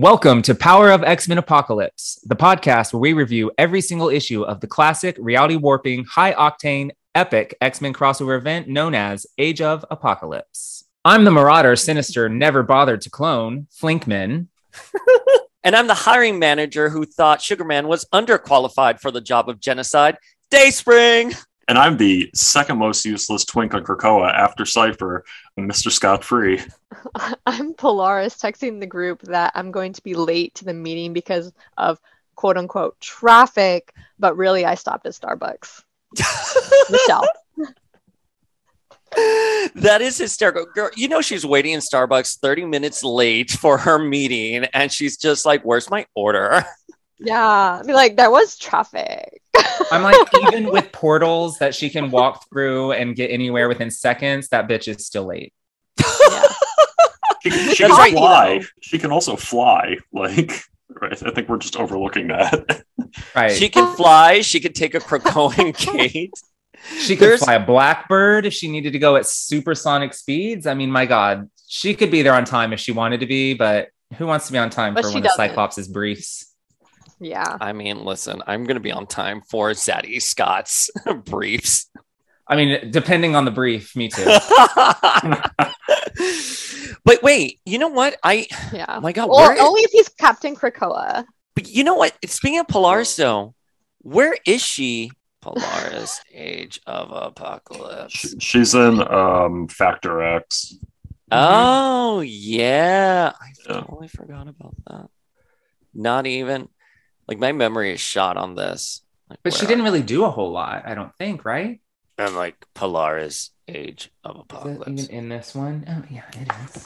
Welcome to Power of X Men Apocalypse, the podcast where we review every single issue of the classic, reality warping, high octane, epic X Men crossover event known as Age of Apocalypse. I'm the Marauder Sinister, never bothered to clone, Flinkman. and I'm the hiring manager who thought Sugarman was underqualified for the job of genocide, Dayspring. And I'm the second most useless twink on Krakoa after Cypher, Mr. Scott Free. I'm Polaris texting the group that I'm going to be late to the meeting because of quote unquote traffic, but really I stopped at Starbucks. Michelle. that is hysterical. Girl, you know she's waiting in Starbucks 30 minutes late for her meeting and she's just like, "Where's my order?" Yeah, I mean, like there was traffic. I'm like, even with portals that she can walk through and get anywhere within seconds, that bitch is still late. Yeah. She, can- she can fly. She can also fly. Like, right? I think we're just overlooking that. Right. She can fly, she can take a Krakoan gate. She could There's- fly a blackbird if she needed to go at supersonic speeds. I mean, my God, she could be there on time if she wanted to be, but who wants to be on time But for one of doesn't. Cyclops' briefs? Yeah. I mean, listen, I'm gonna be on time for Zaddy Scott's briefs. I mean, depending on the brief, me too. but wait, you know what? I Yeah. oh my god, Well, where only if he's Captain Krakoa. but you know what? Speaking of Polaris though, where is she? Polaris Age of Apocalypse. She- She's in um, Factor X. Oh yeah. I Yeah. totally forgot about that. Not even like my memory is shot on this. Like, But she didn't are- really do a whole lot, I don't think, right? and like Polaris Age of Is it Apocalypse. even in this one? Oh, yeah, it is.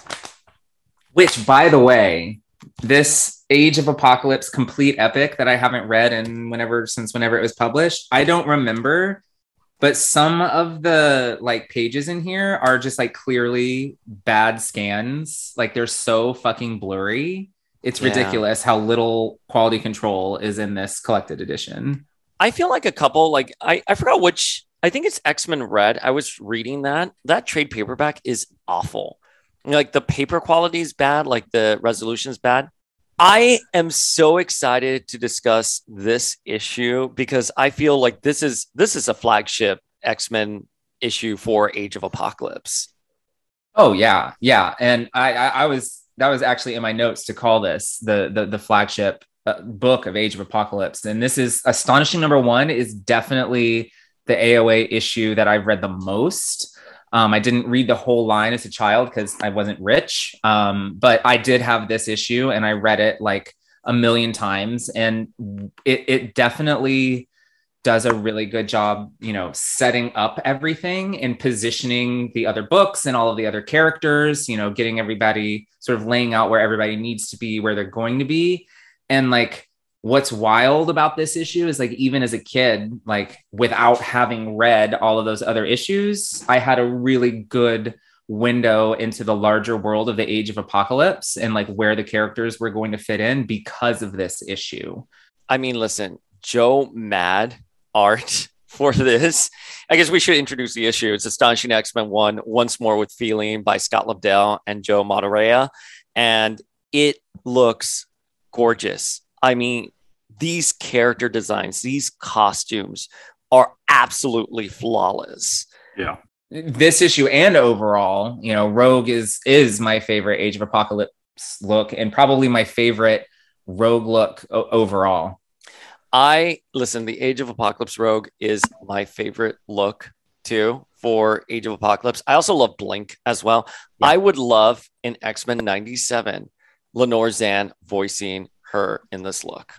Which, by the way, this Age of Apocalypse complete epic that I haven't read and whenever since whenever it was published, I don't remember. But some of the like pages in here are just like clearly bad scans. Like they're so fucking blurry. It's Yeah. ridiculous how little quality control is in this collected edition. I feel like a couple, like I, I forgot which I think it's X-Men Red. I was reading that. That trade paperback is awful. Like the paper quality is bad, like the resolution is bad. I am so excited to discuss this issue because I feel like this is this is a flagship X-Men issue for Age of Apocalypse. Oh yeah, yeah, and I, I, I was that was actually in my notes to call this the the, the flagship uh, book of Age of Apocalypse, and this is astonishing. Number one is definitely the AOA issue that I've read the most. Um, I didn't read the whole line as a child because I wasn't rich, um, but I did have this issue, and I read it like a million times, and it it definitely does a really good job, you know, setting up everything and positioning the other books and all of the other characters, you know, getting everybody sort of laying out where everybody needs to be, where they're going to be. And like what's wild about this issue is like even as a kid, like without having read all of those other issues, I had a really good window into the larger world of the age of apocalypse and like where the characters were going to fit in because of this issue. I mean, listen, Joe Mad art for this. I guess we should introduce the issue. It's Astonishing X Men 1, Once More with Feeling by Scott Lobdell and Joe Madureira. And it looks gorgeous. I mean, these character designs, these costumes are absolutely flawless. Yeah. this issue and overall, you know, Rogue is is my favorite Age of Apocalypse look and probably my favorite Rogue look o- overall. I listen, the Age of Apocalypse Rogue is my favorite look too for Age of Apocalypse. I also love Blink as well. Yeah. I would love in X Men 97 Lenore Zann voicing her in this look.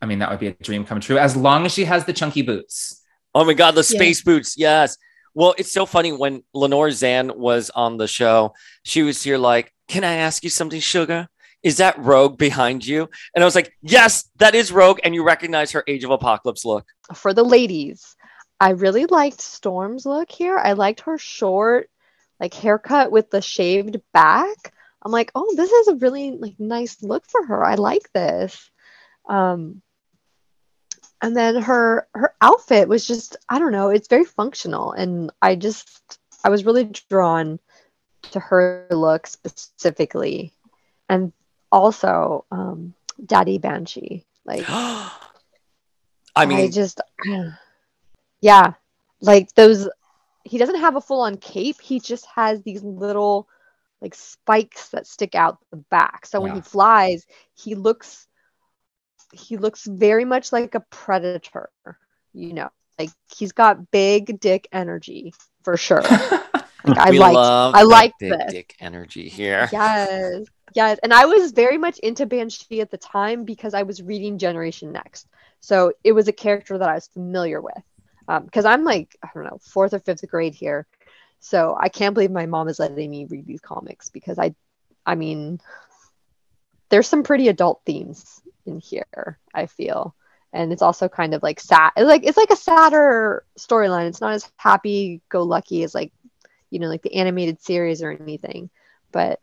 I mean, that would be a dream come true as long as she has the chunky boots. Oh my God, the Yeah. space boots. Yes. Well, it's so funny when Lenore Zann was on the show, she was here like, Can I ask you something, sugar? Is that Rogue behind you? And I was like, yes, that is Rogue. And you recognize her Age of Apocalypse look. For the ladies, I really liked Storm's look here. I liked her short, like haircut with the shaved back. I'm like, oh, this is a really like nice look for her. I like this. Um, and then her her outfit was just I don't know, it's very functional, and I just I was really drawn to her look specifically, and also um, Daddy Banshee. Like, I mean, I just, yeah, like those. He doesn't have a full on cape. He just has these little like spikes that stick out the back. So when he flies, he looks he looks very much like a predator. You know, like he's got big dick energy for sure. Like, I like I like liked big this. dick energy here. Yes. Yes. And I was very much into Banshee at the time because I was reading Generation Next. So it was a character that I was familiar with. Um, because I'm like, I don't know, fourth or fifth grade here. So I can't believe my mom is letting me read these comics because I, I mean, there's some pretty adult themes in here, I feel. And it's also kind of like sad. It's like it's like a sadder storyline. It's not as happy go lucky as like, you know, like the animated series or anything. But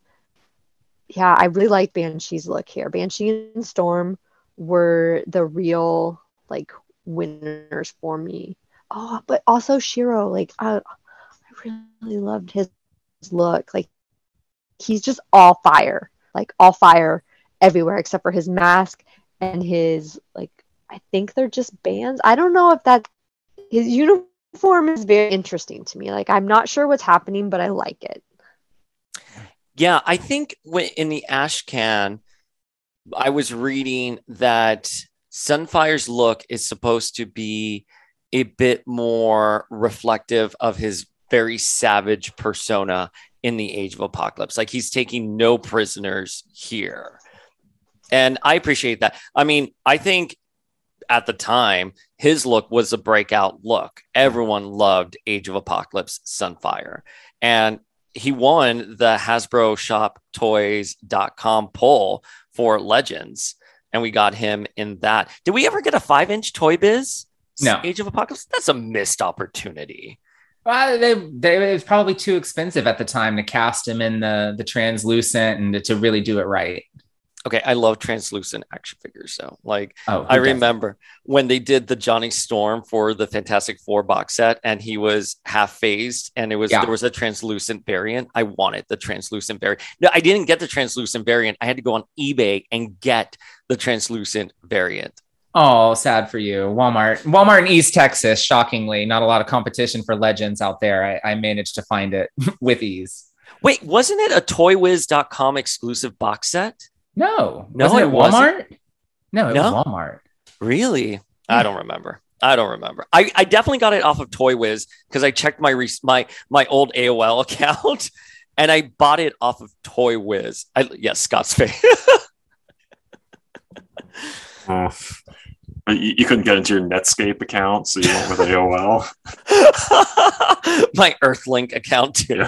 yeah, I really like Banshee's look here. Banshee and Storm were the real like winners for me. Oh, but also Shiro, like I, I really loved his look. Like he's just all fire, like all fire everywhere except for his mask and his like. I think they're just bands. I don't know if that his uniform is very interesting to me. Like I'm not sure what's happening, but I like it. Yeah, I think in the ash can, I was reading that Sunfire's look is supposed to be a bit more reflective of his very savage persona in the Age of Apocalypse. Like he's taking no prisoners here. And I appreciate that. I mean, I think at the time, his look was a breakout look. Everyone loved Age of Apocalypse Sunfire. And he won the Hasbro Shop Toys.com poll for Legends. And we got him in that. Did we ever get a five inch Toy Biz? No. Age of Apocalypse? That's a missed opportunity. Well, they, they, it was probably too expensive at the time to cast him in the the translucent and to, to really do it right. Okay, I love translucent action figures. So, like, Oh, I doesn't? remember when they did the Johnny Storm for the Fantastic Four box set, and he was half phased, and it was Yeah. there was a translucent variant. I wanted the translucent variant. No, I didn't get the translucent variant. I had to go on eBay and get the translucent variant. Oh, sad for you. Walmart, Walmart in East Texas. Shockingly, not a lot of competition for legends out there. I, I managed to find it with ease. Wait, wasn't it a ToyWiz.com exclusive box set? No, No, wasn't it it wasn't. Walmart? No, it No? was Walmart. Really? I don't remember. I don't remember. I, I definitely got it off of Toy Wiz because I checked my re- my my old AOL account and I bought it off of Toy Wiz. I, yes, Scott's face. But uh, You, you couldn't get into your Netscape account, so you went with AOL. my Earthlink account too.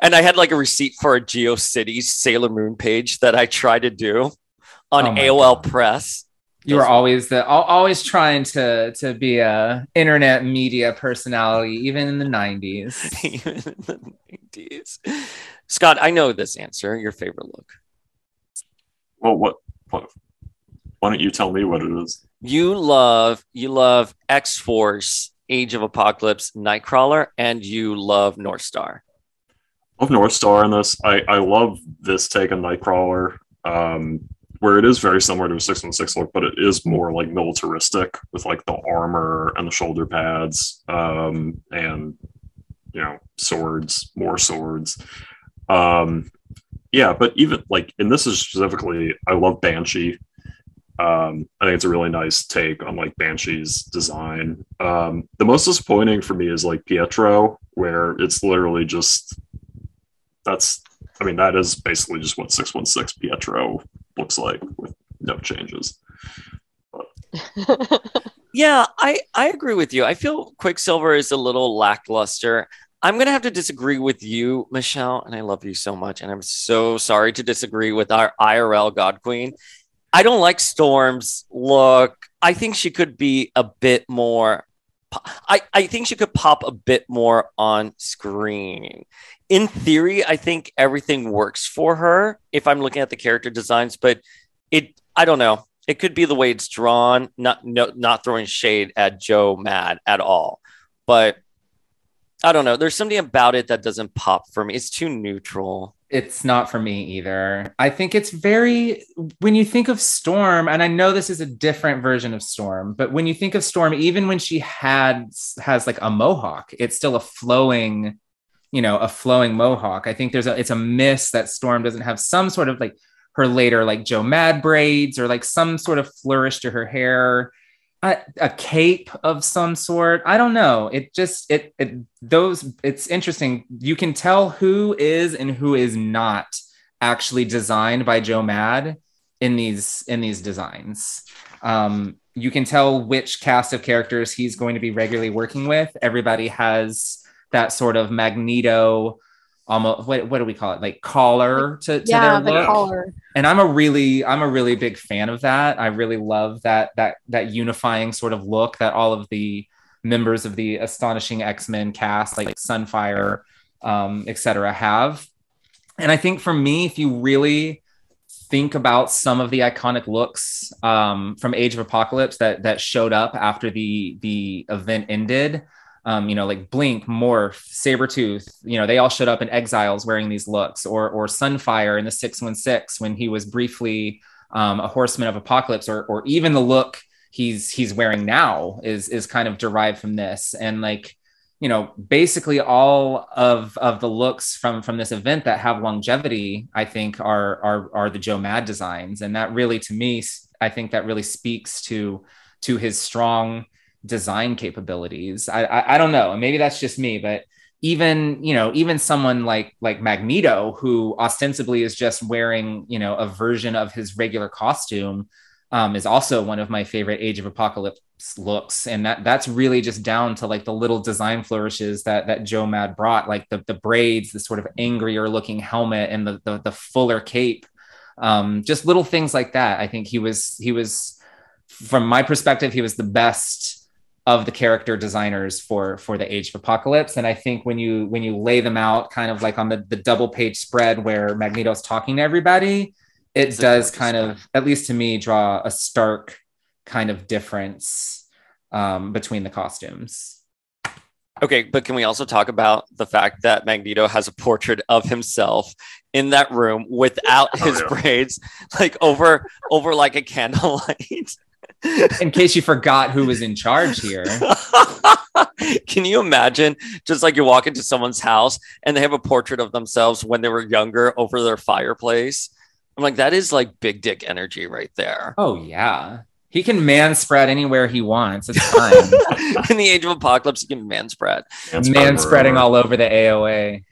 And I had like a receipt for a GeoCities Sailor Moon page that I tried to do on Oh AOL God. Press. You were always the always trying to to be a internet media personality, even in the nineties. Even in the 90s. Scott, I know this answer. Your favorite look. Well, what, what? Why don't you tell me what it is? You love you love X Force, Age of Apocalypse, Nightcrawler, and you love North Star. Love North Star in this. I, I love this take on Nightcrawler, um, where it is very similar to a 616 look, but it is more like militaristic with like the armor and the shoulder pads um, and, you know, swords, more swords. Um, yeah, but even like, and this is specifically, I love Banshee. Um, I think it's a really nice take on like Banshee's design. Um, the most disappointing for me is like Pietro, where it's literally just that's I mean that is basically just what 616 Pietro looks like with no changes. Yeah, I I agree with you. I feel Quicksilver is a little lackluster. I'm gonna have to disagree with you, Michelle, and I love you so much, and I'm so sorry to disagree with our IRL God Queen. I don't like Storm's look. I think she could be a bit more. I, I think she could pop a bit more on screen. In theory, I think everything works for her if I'm looking at the character designs, but it I don't know. It could be the way it's drawn, not no, not throwing shade at Joe Mad at all. But I don't know. There's something about it that doesn't pop for me. It's too neutral. It's not for me either. I think it's very, when you think of Storm, and I know this is a different version of Storm, but when you think of Storm, even when she had has like a mohawk, it's still a flowing, you know, a flowing mohawk. I think there's a, it's a miss that Storm doesn't have some sort of like her later like Joe Mad braids or like some sort of flourish to her hair a, a cape of some sort. I don't know. It just it it those it's interesting. You can tell who is and who is not actually designed by Joe Mad in these in these designs. Um, you can tell which cast of characters he's going to be regularly working with. Everybody has that sort of Magneto almost what, what do we call it? Like collar to, to yeah, their the look collar. and i'm a really i'm a really big fan of that. I really love that that that unifying sort of look that all of the members of the astonishing x-men cast like sunfire um, etc have. And i think for me if you really think about some of the iconic looks um, from age of apocalypse that that showed up after the the event ended um, you know, like Blink, Morph, Sabretooth, you know, they all showed up in Exiles wearing these looks, or or Sunfire in the 616 when he was briefly um, a horseman of apocalypse, or or even the look he's he's wearing now is is kind of derived from this. And like, you know, basically all of of the looks from from this event that have longevity, I think are are are the Joe Mad designs. And that really to me, I think that really speaks to to his strong design capabilities. I, I, I don't know. Maybe that's just me, but even you know even someone like like magneto who ostensibly is just wearing you know a version of his regular costume um, is also one of my favorite age of apocalypse looks and that that's really just down to like the little design flourishes that that joe mad brought like the, the braids the sort of angrier looking helmet and the the, the fuller cape um, just little things like that i think he was he was from my perspective he was the best of the character designers for for the age of apocalypse and i think when you when you lay them out kind of like on the, the double page spread where magneto's talking to everybody it It's does kind of at least to me draw a stark kind of difference um, between the costumes Okay, but can we also talk about the fact that Magneto has a portrait of himself in that room without Oh, his yeah. braids, like over over like a candlelight? in case you forgot who was in charge here Can you imagine just like you walk into someone's house and they have a portrait of themselves when they were younger over their fireplace? I'm like, that is like big dick energy right there. oh yeah he can man spread anywhere he wants it's fine In the age of apocalypse, he can man spread. man spreading all over the aoa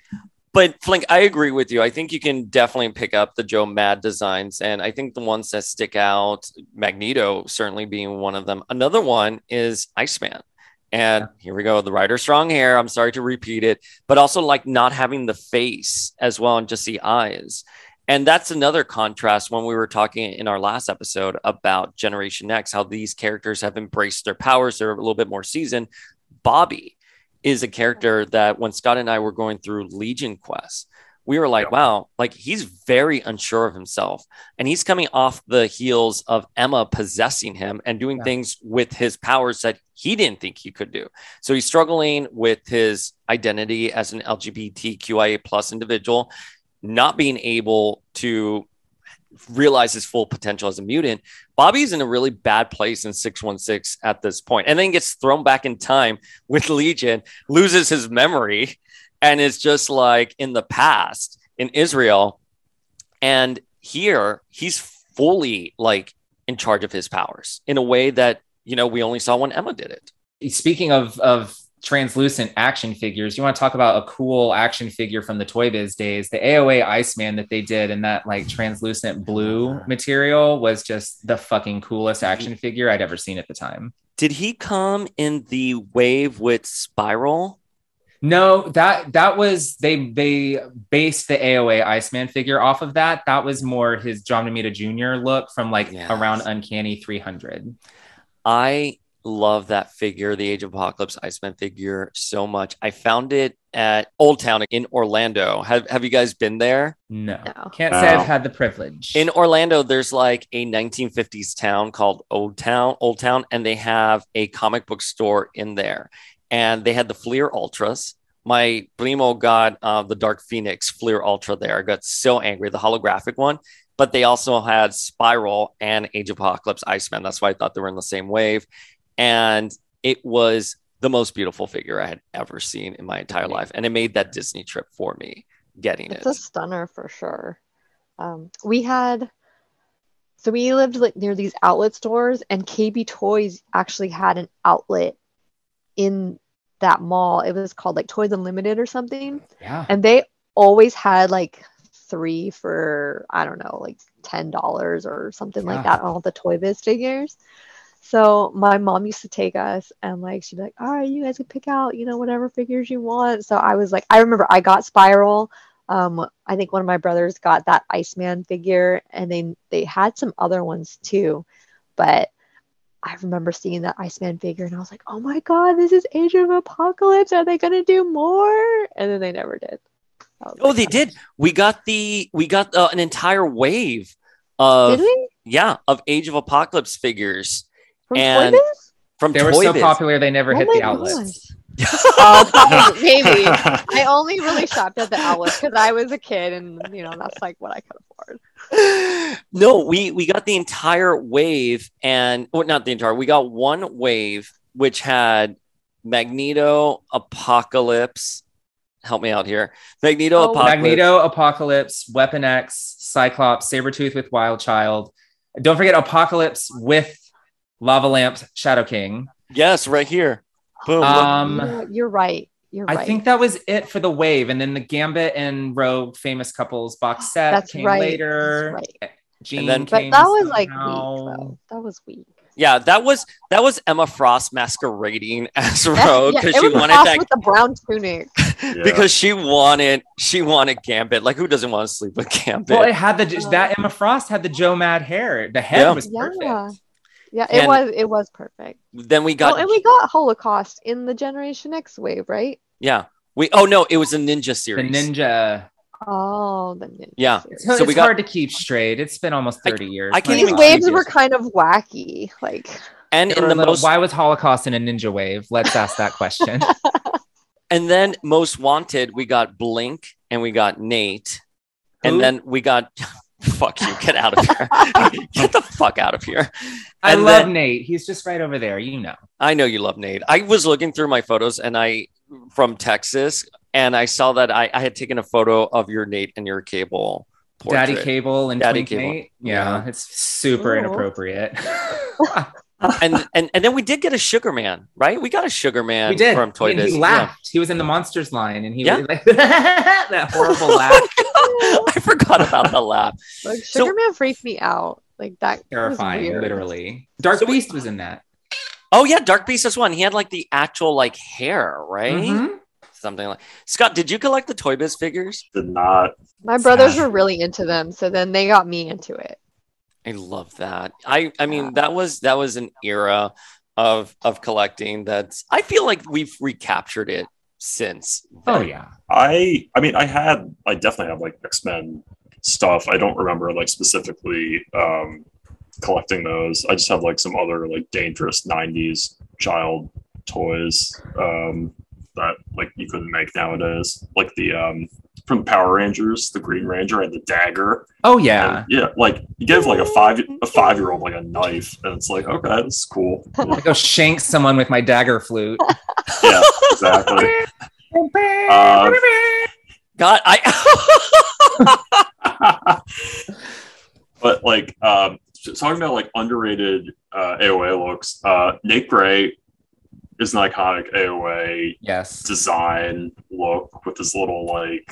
But Flink, I agree with you. I think you can definitely pick up the Joe Mad designs, and I think the ones that stick out, Magneto certainly being one of them. Another one is Iceman. And here we go, the rider strong hair. I'm sorry to repeat it, but also like not having the face as well and just the eyes. And that's another contrast when we were talking in our last episode about Generation X, how these characters have embraced their powers. They're a little bit more seasoned. Bobby is a character that when Scott and I were going through Legion Quest, we were like, wow, like he's very unsure of himself. And he's coming off the heels of Emma possessing him and doing Yeah. things with his powers that he didn't think he could do. So he's struggling with his identity as an LGBTQIA plus individual, not being able to realize his full potential as a mutant. Bobby's in a really bad place in 616 at this point, and then gets thrown back in time with Legion, loses his memory, and is just like in the past in Israel. And here he's fully like in charge of his powers in a way that, you know, we only saw when Emma did it. speaking of of translucent action figures, you want to talk about a cool action figure from the Toy Biz days? The AOA Iceman that they did in that like translucent blue uh-huh. material was just the fucking coolest action figure I'd ever seen at the time. Did he come in the wave with Spiral? No, that that was they they based the AOA Iceman figure off of that. That was more his John Romita Jr. look from like Yes. around Uncanny 300. I love that figure, the Age of Apocalypse Iceman figure, so much. I found it at Old Town in Orlando. Have Have you guys been there? No, No. can't say No. I've had the privilege. In Orlando, there's like a 1950s town called Old Town, Old Town, and they have a comic book store in there. And they had the Fleer Ultras. My primo got uh, the Dark Phoenix Fleer Ultra there. I got so angry, the holographic one. But they also had Spiral and Age of Apocalypse Iceman. That's why I thought they were in the same wave. And it was the most beautiful figure I had ever seen in my entire life. And it made that Disney trip for me getting It's it. It's a stunner for sure. Um, we had, so we lived like near these outlet stores, and KB Toys actually had an outlet in that mall. It was called like Toys Unlimited or something, yeah. and they always had like three for I don't know, like ten dollars or something like that on all the Toy Biz figures. So my mom used to take us and like she'd be like, all right, you guys can pick out, you know, whatever figures you want. So I was like, I remember I got Spiral. Um, I think one of my brothers got that Iceman figure, and they they had some other ones too, but I remember seeing that Iceman figure, and I was like, oh my god, this is Age of Apocalypse. Are they gonna do more? And then they never did. Was Oh, they did. We got the we got uh, an entire wave of yeah of Age of Apocalypse figures From and- Toy from They were so Biz. popular they never Oh hit my the outlets. Oh, probably, maybe. I only really shopped at the outlets because I was a kid, and you know that's like what I could afford. no, we we got the entire wave, and well, not the entire. We got one wave which had Magneto, Apocalypse. Help me out here. Magneto, Oh, Apocalypse. Magneto, Apocalypse, Weapon X, Cyclops, Sabretooth with Wild Child. Don't forget Apocalypse with Lava Lamps, Shadow King. Yes, right here. Boom. Um, You're- You're right. You're I right. think that was it for the wave. And then the Gambit and Rogue famous couples box set That's came right. later. That's right. Jean then- But that was like weak, though. That was weak. yeah, that was that was Emma Frost masquerading as Rogue because it she was wanted Frost that with the brown tunic. Yeah. because she wanted she wanted Gambit. Like who doesn't want to sleep with Gambit? Well, it had the Uh, that Emma Frost had the Joe Mad hair. The head Yeah. was Yeah. perfect. Yeah, it And- was. It was perfect. then we got oh, and we got Holocaust in the Generation X wave, right? yeah. We oh no, it was a ninja series. The series. ninja. Oh, the ninja Yeah. series. So, So it's we got- hard to keep straight. It's been almost I- 30 years. I can't These waves keep were kind of wacky. Like, and in the a little- most why was Holocaust in a ninja wave? Let's ask that question. and then most wanted, we got Blink and we got Nate. And then we got fuck you, get out of here. get the fuck out of here. I And love then- Nate. He's just right over there. You know. I know you love Nate. I was looking through my photos and I from Texas and I saw that I, I had taken a photo of your Nate and your cable portrait. Daddy Cable and Daddy Twink Cable. Nate. Yeah, Yeah. it's super Ooh. inappropriate. and, and and then we did get a Sugar Man, right? We got a Sugar Man we did. from Toy and he Biz. Yeah. laughed. He was in the Monsters line, and he Yeah. was like that horrible laugh. I forgot about the laugh. like So- Sugar Man freaked me out. Like that. Terrifying, weird. literally. Dark So we- Beast was in that. Oh yeah, Dark Beast is one. He had like the actual like hair, right? Mhm. Something like Scott. Did you collect the Toy Biz figures? Did not. My brothers Sad. were really into them, so then they got me into it. I love that. I I mean Yeah. that was that was an era of of collecting that's I feel like we've recaptured it since. Oh yeah. I I mean I had I definitely have like X Men stuff. I don't remember like specifically um collecting those. I just have like some other like dangerous '90s child toys um that like you couldn't make nowadays, like the um from the Power Rangers, the Green Ranger and the dagger. Oh yeah. And, yeah, like you give like a five a five year old like a knife, and it's like okay, this is cool. I go shank someone with my dagger flute. yeah, exactly. Uh, God, I but like um talking about like underrated uh AOA looks, uh Nate Gray is an iconic AOA Yes. design look with his little like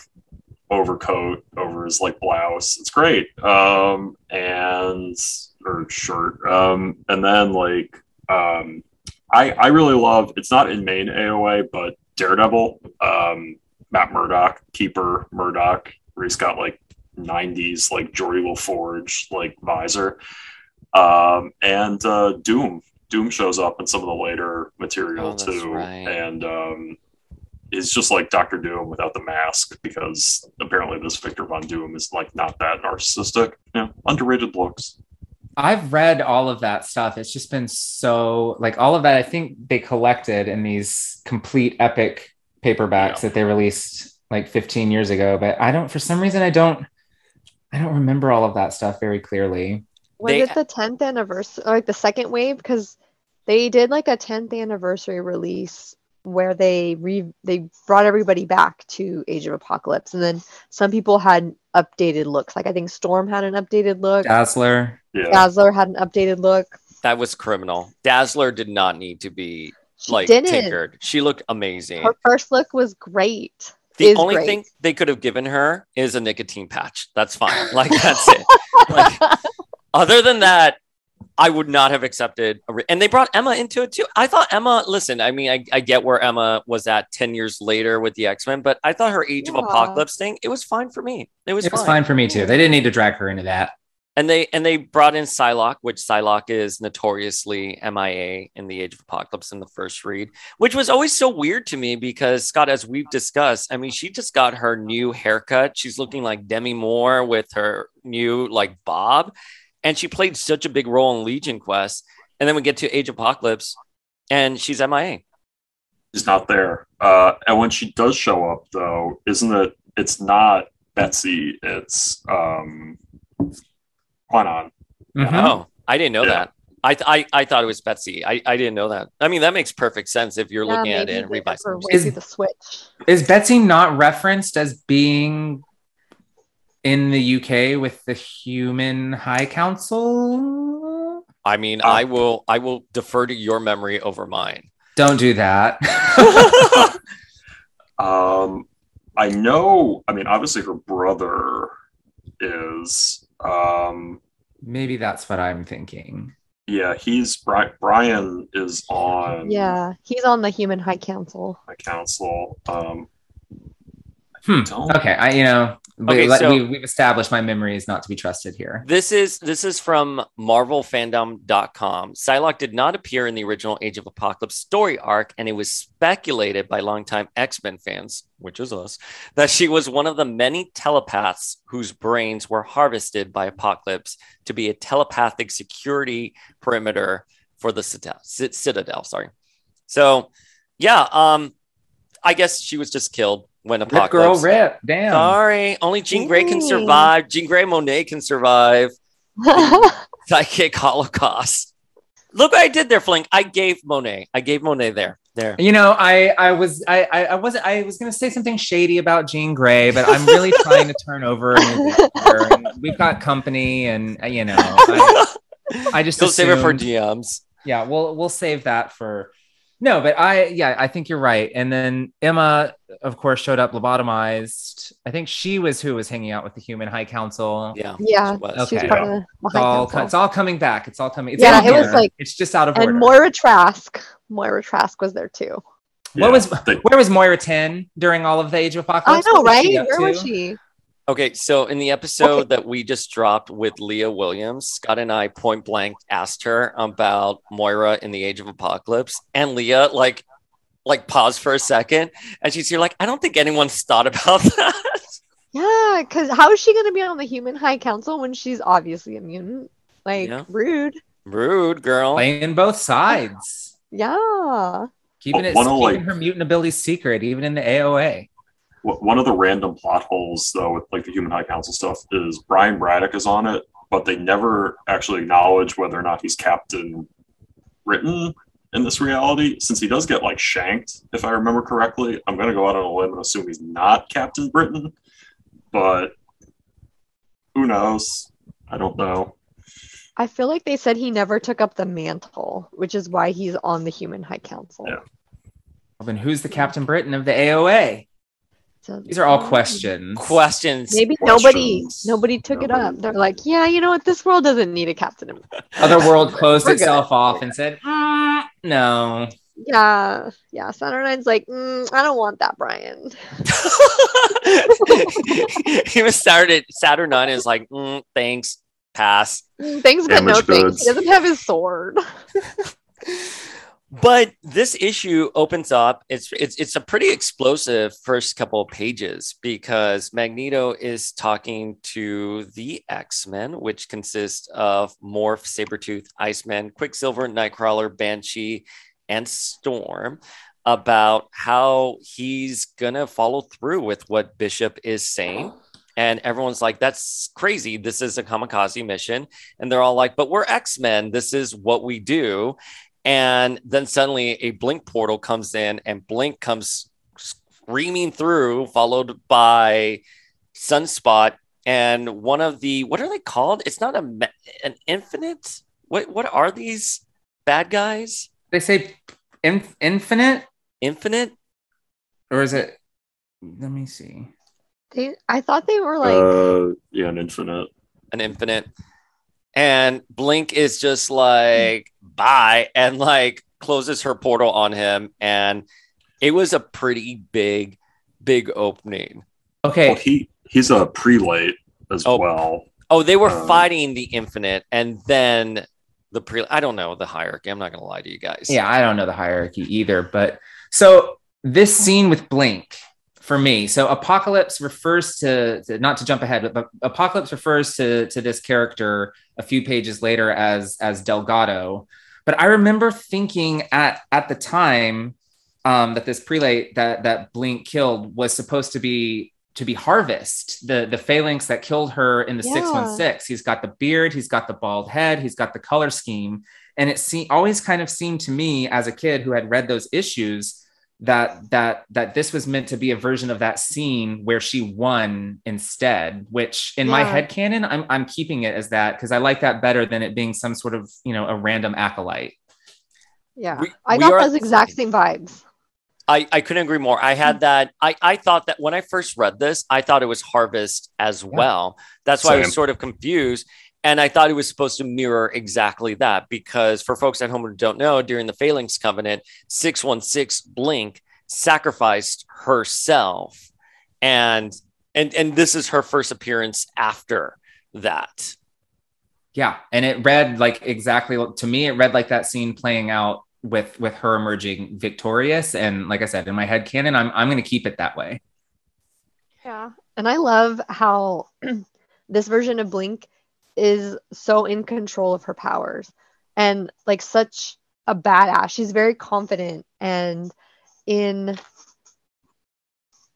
overcoat over his like blouse. It's great. Um and or shirt. Um and then like um I I really love it's not in main AOA, but Daredevil, um, Matt Murdock, Keeper Murdock, where he's got like 90s like Geordi La Forge like visor, um, and uh, Doom. Doom shows up in some of the later material Oh, too, right. and um, is just like Doctor Doom without the mask because apparently this Victor Von Doom is like not that narcissistic. Yeah, underrated looks. I've read all of that stuff. It's just been so like all of that. I think they collected in these complete epic paperbacks Yeah. that they released like 15 years ago. But I don't, for some reason, I don't, I don't remember all of that stuff very clearly. Was They- it the 10th anniversary, or like the second wave? Because they did like a 10th anniversary release where they re they brought everybody back to Age of Apocalypse, and then some people had updated looks. Like I think Storm had an updated look, Dazzler. Yeah, Dazzler had an updated look. That was criminal. Dazzler did not need to be She like didn't. tinkered. She looked amazing. Her first look was great. The is only great. thing they could have given her is a nicotine patch. That's fine. Like that's it. Like, other than that, I would not have accepted. A re- and they brought Emma into it too. I thought Emma. Listen, I mean, I, I get where Emma was at ten years later with the X Men, but I thought her Age of Apocalypse thing. It was fine for me. It was, It was fine. fine for me too. They didn't need to drag her into that. And they and they brought in Psylocke, which Psylocke is notoriously MIA in the Age of Apocalypse in the first read, which was always so weird to me because Scott, as we've discussed, I mean, she just got her new haircut. She's looking like Demi Moore with her new like bob, and she played such a big role in Legion Quest. And then we get to Age Apocalypse, and she's MIA. she's not there. Uh, and when she does show up, though, isn't it? It's not Betsy. It's um, Kwannon. Mhm. Oh, I didn't know Yeah. that. I, th- I I thought it was Betsy. I, I didn't know that. I mean, that makes perfect sense if you're Yeah, looking at it and they read by took her way Is- through the switch. Is Betsy not referenced as being in the UK with the Human High Council? I mean, Uh, I will I will defer to your memory over mine. Don't do that. Um, I know. I mean, obviously, her brother is. Um, Maybe that's what I'm thinking. yeah, he's Bri- Brian is on. Yeah, he's on the Human High Council. my council. Um, Hmm. Okay, I you know we, Okay, let- so- we, we've established my memory is not to be trusted here. This is this is from marvelfandom.com. Psylocke did not appear in the original Age of Apocalypse story arc, and it was speculated by longtime X-Men fans, which is us, that she was one of the many telepaths whose brains were harvested by Apocalypse to be a telepathic security perimeter for the Citadel. Citadel sorry. So, yeah, um, I guess she was just killed when Rip girl, rip. Damn. Sorry, only Jean Grey can survive. Jean Grey Monet can survive. Psychic Holocaust. Look what I did there, Flink. I gave Monet. I gave Monet there. There. You know, I I was I I, I wasn't I was gonna say something shady about Jean Grey, but I'm really trying to turn over a new leaf here, and we've got company, and uh, you know, I, I just You'll save it for assumed- DMs. yeah we'll we'll save that for no but i yeah i think you're right and then emma of course showed up lobotomized i think she was who was hanging out with the human high council Yeah. Yeah, she was. Okay. she's part of the it's all Council. it's all coming back it's all coming it's Yeah, in it was like- it's just out of order and Moira Trask. Moira Trask was there too. what was where was moira 10 during all of the age of Apocalypse? I know, What was she right? up Where was she? Okay, so in the episode Okay. that we just dropped with Leah Williams, Scott and I point blank asked her about Moira in the Age of Apocalypse, and Leah like like paused for a second, and she's here like, I don't think anyone's thought about that. Yeah, because how is she going to be on the Human High Council when she's obviously a mutant? Like, Yeah. rude. Rude girl. playing both sides Yeah. keeping it keeping like- her mutant ability secret even in the aoa Wh- One of the random plot holes, though, with like the Human High Council stuff, is Brian Braddock is on it, but they never actually acknowledge whether or not he's Captain Britain in this reality. Since he does get like shanked, if I remember correctly, I'm going to go out on a limb and assume he's not Captain Britain, but who knows? I don't know. I feel like they said he never took up the mantle, which is why he's on the Human High Council. Yeah. well, then who's the captain britain of the aoa So- these are all questions Questions. Maybe nobody Questions. nobody took it up. They're like, yeah, you know what? This world doesn't need a captain. other world closed We're good. itself off and said "Mm, no Yeah, yeah. Saturnine's like, mm, I don't want that, Brian. Even Saturday Saturnine is like, mm, thanks, pass. Mm, Thanks, but no Damaged thanks. He doesn't have his sword. But this issue opens up. It's it's it's a pretty explosive first couple of pages because Magneto is talking to the X Men, which consists of Morph, Sabretooth, Iceman, Quicksilver, Nightcrawler, Banshee, and Storm, about how he's gonna follow through with what Bishop is saying. And everyone's like, that's crazy. This is a kamikaze mission. And they're all like, but we're X Men. This is what we do. And then suddenly a blink portal comes in, and Blink comes screaming through, followed by Sunspot and one of the what are they called? It's not a an infinite. What what are these bad guys? They say inf- infinite, Infinite? or is it? Let me see. They, I thought they were like, uh, yeah, an infinite. An infinite. And Blink is just like bye and like closes her portal on him. And it was a pretty big, big opening. Okay, Well, he he's a prelate as Oh. well. Oh, they were Um, fighting the infinite, and then the pre. I don't know the hierarchy. I'm not gonna lie to you guys. Yeah, I don't know the hierarchy either. But so this scene with Blink for me, so Apocalypse refers to, to not to jump ahead, but Apocalypse refers to to this character a few pages later as as Delgado. But I remember thinking at at the time um, that this prelate that that Blink killed was supposed to be to be Harvest, the the phalanx that killed her in the Yeah. six one six. He's got the beard, he's got the bald head, he's got the color scheme, and it se- always kind of seemed to me as a kid who had read those issues that that that this was meant to be a version of that scene where she won instead which in my head canon i'm, I'm keeping it as that because i like that better than it being some sort of you know a random acolyte yeah. We- I got are- those exact same vibes. I, I couldn't agree more. I had mm. that. I, I thought that when I first read this, I thought it was Harvest as well. That's why I was sort of confused. And I thought it was supposed to mirror exactly that because for folks at home who don't know, during the Phalanx Covenant, 616 Blink sacrificed herself. And and and this is her first appearance after that. yeah and it read like exactly to me it read like that scene playing out with with her emerging victorious and like i said in my head canon i'm, I'm going to keep it that way Yeah. And I love how this version of Blink is so in control of her powers and like such a badass. She's very confident. And in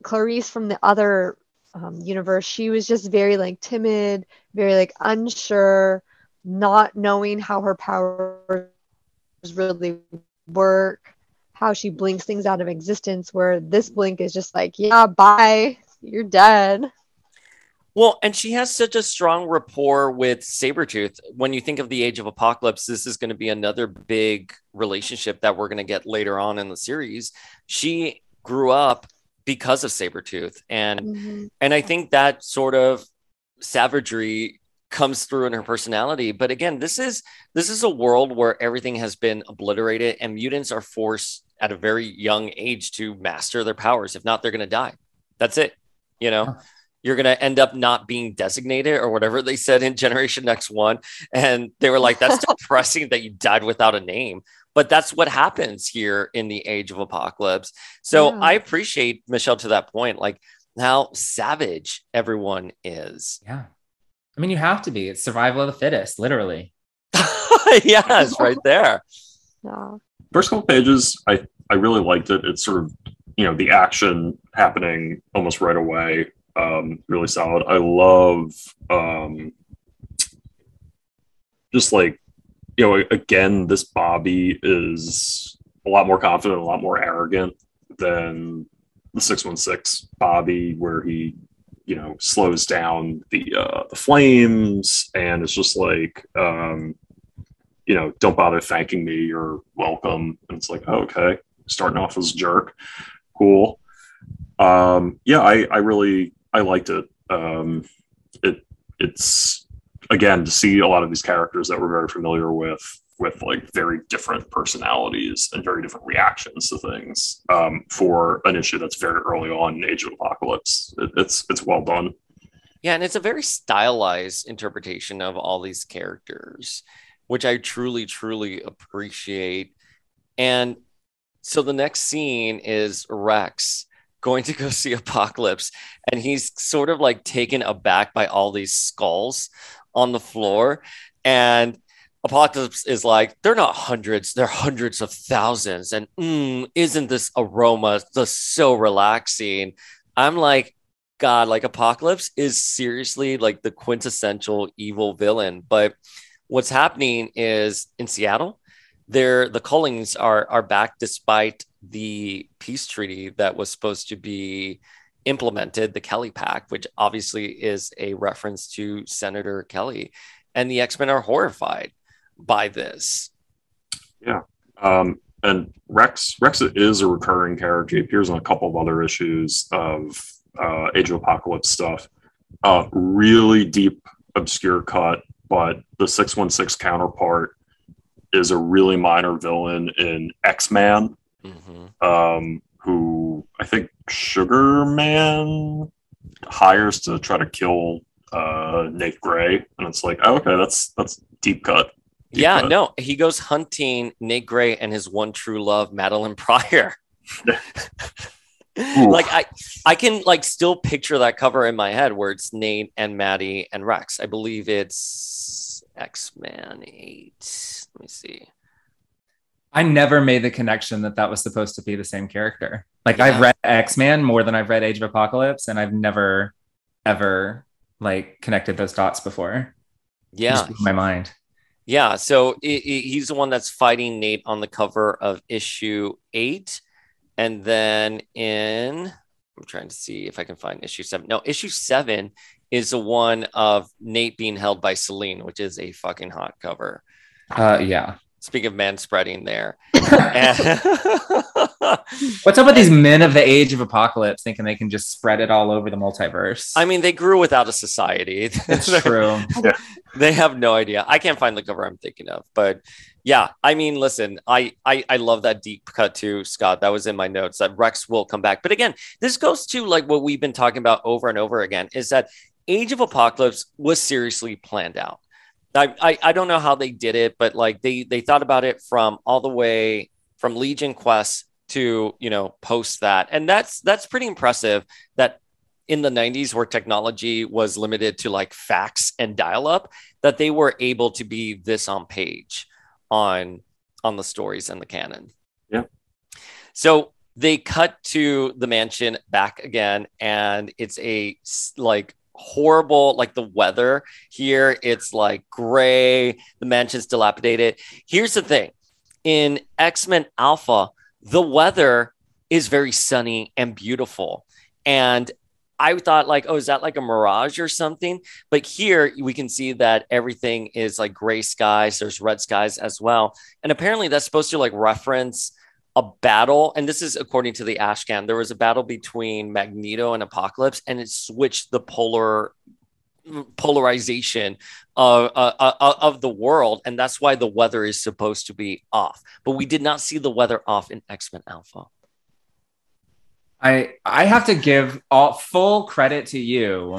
Clarice from the other um, universe, she was just very like timid, very like unsure, not knowing how her powers really work, how she blinks things out of existence. Where this blink is just like, yeah, bye, you're dead. Well, and she has such a strong rapport with Sabretooth. When you think of the Age of Apocalypse, this is going to be another big relationship that we're going to get later on in the series. She grew up because of Sabretooth. And Mhm. and I think that sort of savagery comes through in her personality. But again, this is this is a world where everything has been obliterated and mutants are forced at a very young age to master their powers. If not, they're gonna die. That's it. You know, you're gonna end up not being designated or whatever they said in Generation X One. And they were like, that's depressing that you died without a name. But that's what happens here in the age of apocalypse. So Yeah. I appreciate Michelle to that point, like how savage everyone is. yeah i mean you have to be it's survival of the fittest literally yes, right there. Yeah. First couple pages, I I really liked it. It's sort of you know the action happening almost right away. Um, really solid. I love um, just like you know again this Bobby is a lot more confident, a lot more arrogant than the six one six Bobby, where he you know slows down the uh, the flames and it's just like um, you know, don't bother thanking me. You're welcome. And it's like, okay, starting off as a jerk. Cool. Um, yeah, I, I really, I liked it. Um, it, it's again to see a lot of these characters that we're very familiar with with like very different personalities and very different reactions to things um, for an issue that's very early on in Age of Apocalypse. It, it's it's well done. Yeah, and it's a very stylized interpretation of all these characters, which I truly, truly appreciate. And so the next scene is Rex going to go see Apocalypse, and he's sort of like taken aback by all these skulls on the floor. And Apocalypse is like, they're not hundreds, they're hundreds of thousands. And mm, isn't this aroma just so relaxing? I'm like, God, like Apocalypse is seriously like the quintessential evil villain. But what's happening is in Seattle, there the Cullings are are back despite the peace treaty that was supposed to be implemented, the Kelly Pact, which obviously is a reference to Senator Kelly. And the X Men are horrified by this. Yeah. Um, and Rex Rex is a recurring character. He appears on a couple of other issues of uh, Age of Apocalypse stuff. Uh, really deep, obscure cut, but the 616 counterpart is a really minor villain in X Man, Mm-hmm. um, who I think Sugar Man hires to try to kill uh, Nate Grey. And it's like, oh, okay, that's that's deep cut. Deep Yeah, cut. no, he goes hunting Nate Grey and his one true love, Madelyne Pryor. like I, I can like still picture that cover in my head where it's Nate and Maddie and Rex. I believe it's X Men Eight. Let me see. I never made the connection that that was supposed to be the same character. Like Yeah. I've read X Men more than I've read Age of Apocalypse, and I've never ever like connected those dots before. Yeah, just my mind. Yeah, so i i he's the one that's fighting Nate on the cover of issue eight, and then in I'm trying to see if I can find issue seven. No, issue seven is the one of Nate being held by Celine, which is a fucking hot cover. Uh, yeah. Speak of man spreading there. And- What's up with these men of the Age of Apocalypse thinking they can just spread it all over the multiverse? I mean, they grew without a society. it's true. they have no idea. I can't find the cover I'm thinking of, but yeah, I mean, listen, I, I I love that deep cut too, Scott. That was in my notes that Rex will come back. But again, this goes to like what we've been talking about over and over again is that Age of Apocalypse was seriously planned out. I, I I don't know how they did it, but like they they thought about it from all the way from Legion Quest to you know post that, and that's that's pretty impressive. That in the 90s where technology was limited to like fax and dial up that they were able to be this on page on on the stories and the canon Yeah. so they cut to the mansion back again and it's a like horrible like the weather here it's like gray the mansion's dilapidated here's the thing in x-men alpha the weather is very sunny and beautiful and I thought like, oh, is that like a mirage or something? But here we can see that everything is like gray skies. There's red skies as well, and apparently that's supposed to like reference a battle. And this is according to the Ashcan. There was a battle between Magneto and Apocalypse, and it switched the polar polarization of, uh, uh, of the world, and that's why the weather is supposed to be off. But we did not see the weather off in X Men Alpha. I I have to give all full credit to you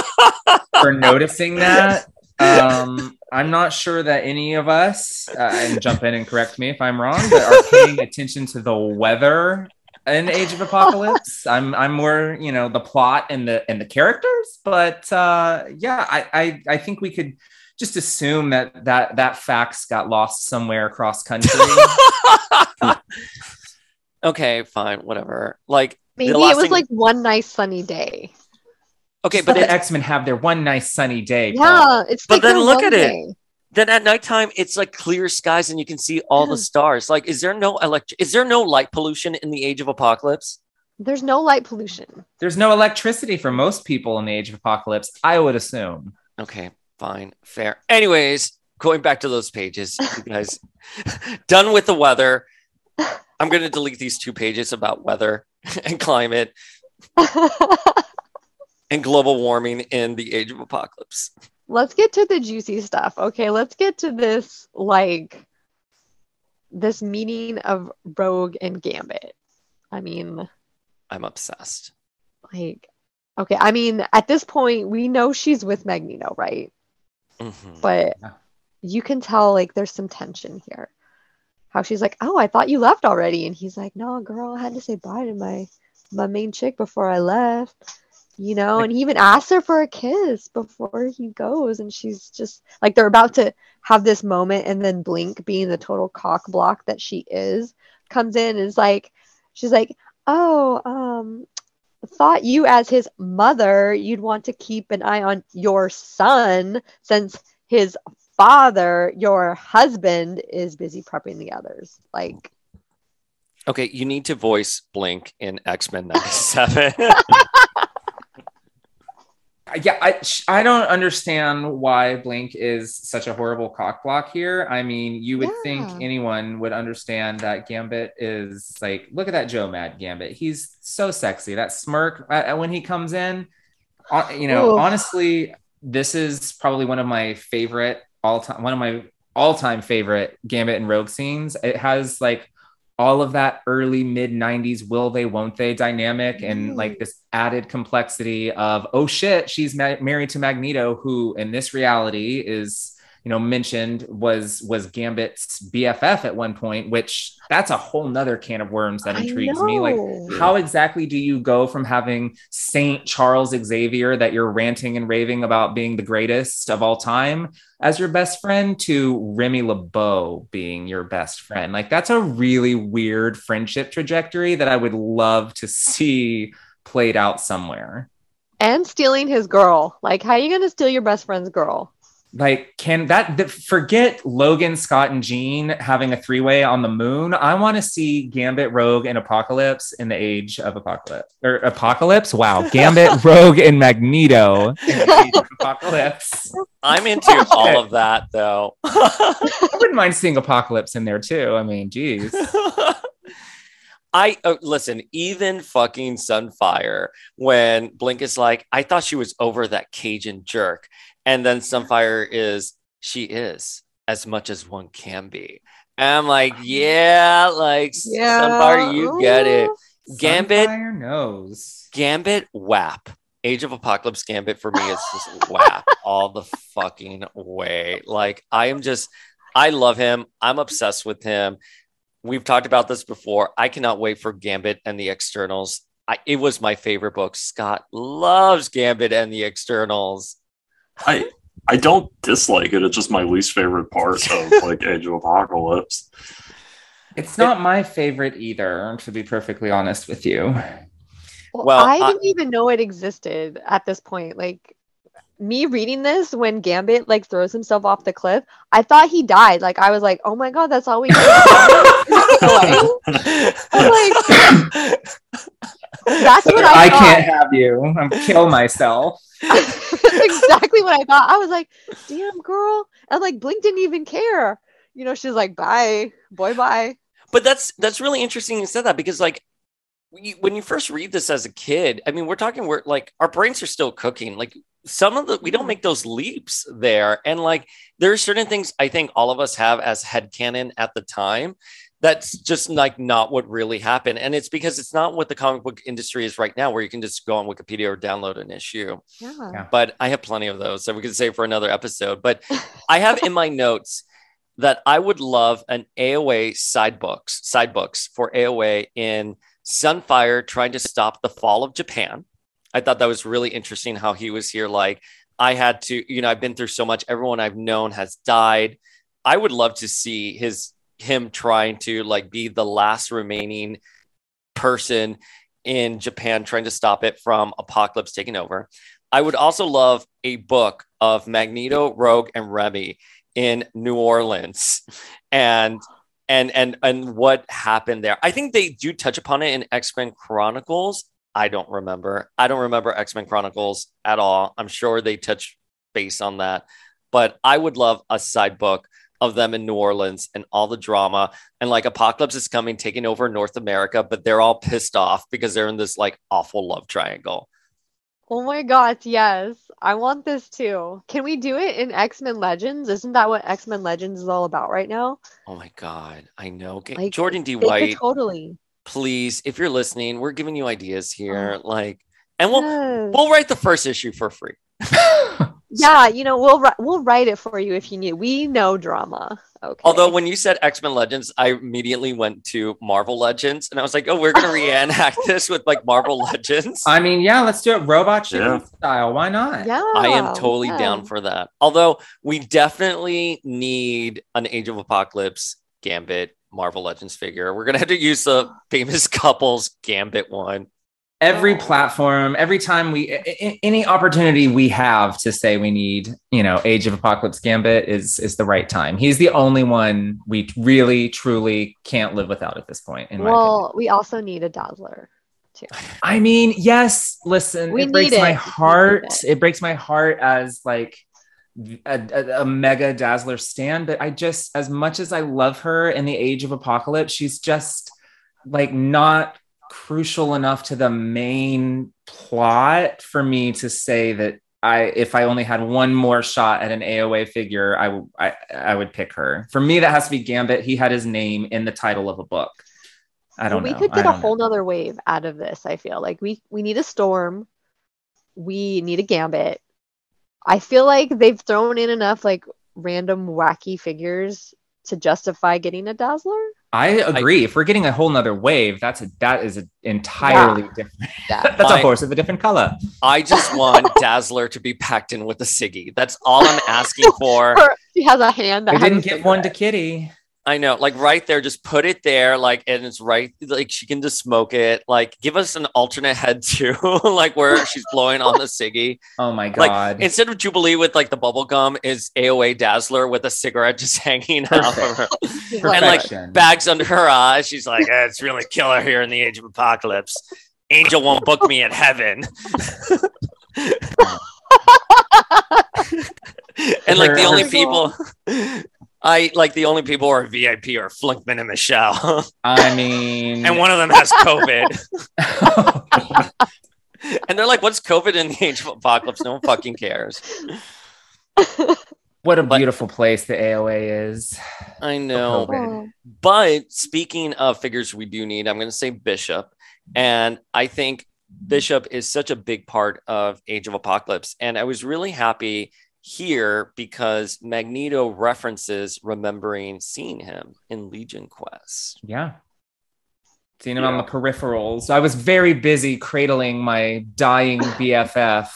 for noticing that. Um, I'm not sure that any of us, uh, and jump in and correct me if I'm wrong, but are paying attention to the weather in Age of Apocalypse. I'm I'm more you know the plot and the and the characters, but uh, yeah, I, I I think we could just assume that that that fax got lost somewhere across country. okay, fine, whatever. Like Maybe it was like one nice sunny day. Okay, Just but the X Men have their one nice sunny day. Paul. Yeah, it's But like then look one at it. then at nighttime it's like clear skies and you can see all the stars. Like, is there no electric? Is there no light pollution in the age of apocalypse? There's no light pollution. There's no electricity for most people in the age of apocalypse, I would assume. Okay, fine, fair. Anyways, going back to those pages, you guys done with the weather. I'm going to delete these two pages about weather and climate and global warming in the age of apocalypse. let's get to the juicy stuff. Okay, let's get to this like this meaning of Rogue and Gambit. I mean, I'm obsessed. like okay, I mean, at this point we know she's with Magneto, right? Mhm. But Yeah. you can tell like there's some tension here. How she's like, "Oh, I thought you left already." And he's like, "No, girl, I had to say bye to my my main chick before I left." You know, and he even asks her for a kiss before he goes and she's just like they're about to have this moment and then Blink being the total cock block that she is comes in and is like she's like, "Oh, um thought you as his mother you'd want to keep an eye on your son since his father your husband is busy prepping the others like Okay, you need to voice Blink in X Men '97. Yeah I, I don't understand why blink is such a horrible cock block here. I mean you would think anyone would understand that gambit is like look at that joe mad gambit. He's so sexy. That smirk uh, when he comes in uh, you know Oof. honestly this is probably one of my favorite all time one of my all-time favorite gambit and rogue scenes. It has like all of that early mid 90s will they won't they dynamic and Mm. like this added complexity of oh shit she's ma- married to magneto who in this reality is you know mentioned was was gambit's bff at one point which that's a whole nother can of worms that intrigues me like how exactly do you go from having Saint Charles Xavier that you're ranting and raving about being the greatest of all time as your best friend to Remy LeBeau being your best friend? Like that's a really weird friendship trajectory that I would love to see played out somewhere. and stealing his girl like how are you gonna steal your best friend's girl Like, can that the, forget Logan, Scott, and Jean having a three way on the moon? I want to see Gambit, Rogue, and Apocalypse in the age of Apocalypse or Apocalypse. Wow, Gambit, Rogue, and Magneto in the age of Apocalypse. I'm into all of that though. I wouldn't mind seeing Apocalypse in there too. I mean, geez. I uh, listen, even fucking Sunfire, when Blink is like, I thought she was over that Cajun jerk. And then Sunfire is, she is as much as one can be. And I'm like, ah. yeah, like Sunfire, you get it. Gambit, Sunfire knows. Gambit, WAP. Age of Apocalypse Gambit for me is just WAP all the fucking way. Like, I am just, I love him. I'm obsessed with him. We've talked about this before. I cannot wait for Gambit and the Externals. I, it was my favorite book. Scott loves Gambit and the Externals. I I don't dislike it. It's just my least favorite part of like Age of Apocalypse. It's not my favorite either, to be perfectly honest with you. Well, Well, I I- didn't even know it existed at this point. Like me reading this when Gambit like throws himself off the cliff, I thought he died. Like I was like, oh my god, that's all we get. Like, that's what I, I thought. can't have you. I'm kill myself. That's exactly what I thought. I was like, damn girl. And like Blink didn't even care. You know, she's like, bye, boy, bye. but that's that's really interesting you said that because like when you, when you first read this as a kid i mean we're talking we're like our brains are still cooking like some of the we don't make those leaps there and like there are certain things i think all of us have as head headcanon at the time that's just like not what really happened and it's because it's not what the comic book industry is right now where you can just go on wikipedia or download an issue Yeah. Yeah. but I have plenty of those, so we could save for another episode. But I have in my notes that I would love an AOA side books, side books for AOA in Sunfire trying to stop the fall of Japan. I thought that was really interesting how he was here. Like, I had to, you know, I've been through so much. Everyone I've known has died. I would love to see his him trying to like be the last remaining person in Japan trying to stop it from apocalypse taking over. I would also love a book of Magneto, Rogue, and Remy in New Orleans and and and and what happened there. I think they do touch upon it in X-Men Chronicles. I don't remember. I don't remember X-Men Chronicles at all. I'm sure they touch base on that. But I would love a side book of them in New Orleans and all the drama and like apocalypse is coming taking over North America, but they're all pissed off because they're in this like awful love triangle. Oh my god, yes. I want this too. Can we do it in X-Men Legends? Isn't that what X-Men Legends is all about right now? Oh my god, I know. G- Like, Jordan D. White, totally. please, if you're listening, we're giving you ideas here. Oh. Like, and we'll Yes. we'll write the first issue for free. Yeah, you know, we'll we'll write it for you if you need. We know drama. Okay. Although when you said X Men Legends, I immediately went to Marvel Legends, and I was like, "Oh, we're gonna reenact this with like Marvel Legends." I mean, yeah, let's do it robot chicken Yeah. style. Why not? yeah, I am totally yeah. down for that. Although we definitely need an Age of Apocalypse Gambit Marvel Legends figure. We're gonna have to use the famous couples Gambit one. Every platform, every time we, any opportunity we have to say we need, you know, Age of Apocalypse Gambit is is the right time. He's the only one we really, truly can't live without at this point. In my. Well, we also need a Dazzler too. I mean, yes. Listen, We it breaks my it. We heart. need It. breaks my heart as like a, a, a mega Dazzler stand. But I just, as much as I love her in the Age of Apocalypse, she's just like not crucial enough to the main plot for me to say that I, if I only had one more shot at an AOA figure, I, w- I, I would pick her. For me, that has to be Gambit. He had his name in the title of a book. I don't we know. could get a know. whole nother wave out of this. I feel like we we need a storm. We need a gambit. I feel like they've thrown in enough like random wacky figures to justify getting a Dazzler. I agree. if we're getting a whole nother wave, that's a that is an entirely different. Yeah. that's a I- horse of a different color. I just want Dazzler to be packed in with a Siggy. That's all I'm asking for. Or she has a hand that They has didn't a give one to. Kitty. I know, like right there, just put it there, like, and it's right, like she can just smoke it. Like, give us an alternate head too, like where she's blowing on the ciggy. Oh my god! Like, instead of Jubilee with like the bubble gum, is AOA Dazzler with a cigarette just hanging out of her. And like bags under her eyes. She's like, eh, it's really killer here in the age of apocalypse. Angel won't book me in heaven. and like the only people I like the only people who are VIP are Flunkman and Michelle. I mean, and one of them has COVID. and they're like, what's COVID in the age of apocalypse? No one fucking cares. what a But- beautiful place the AOA is. I know. Oh, But speaking of figures we do need, I'm going to say Bishop. And I think Bishop is such a big part of Age of Apocalypse. And I was really happy here because Magneto references remembering seeing him in Legion Quest. Yeah. Seen him on the peripherals. I was very busy cradling my dying BFF.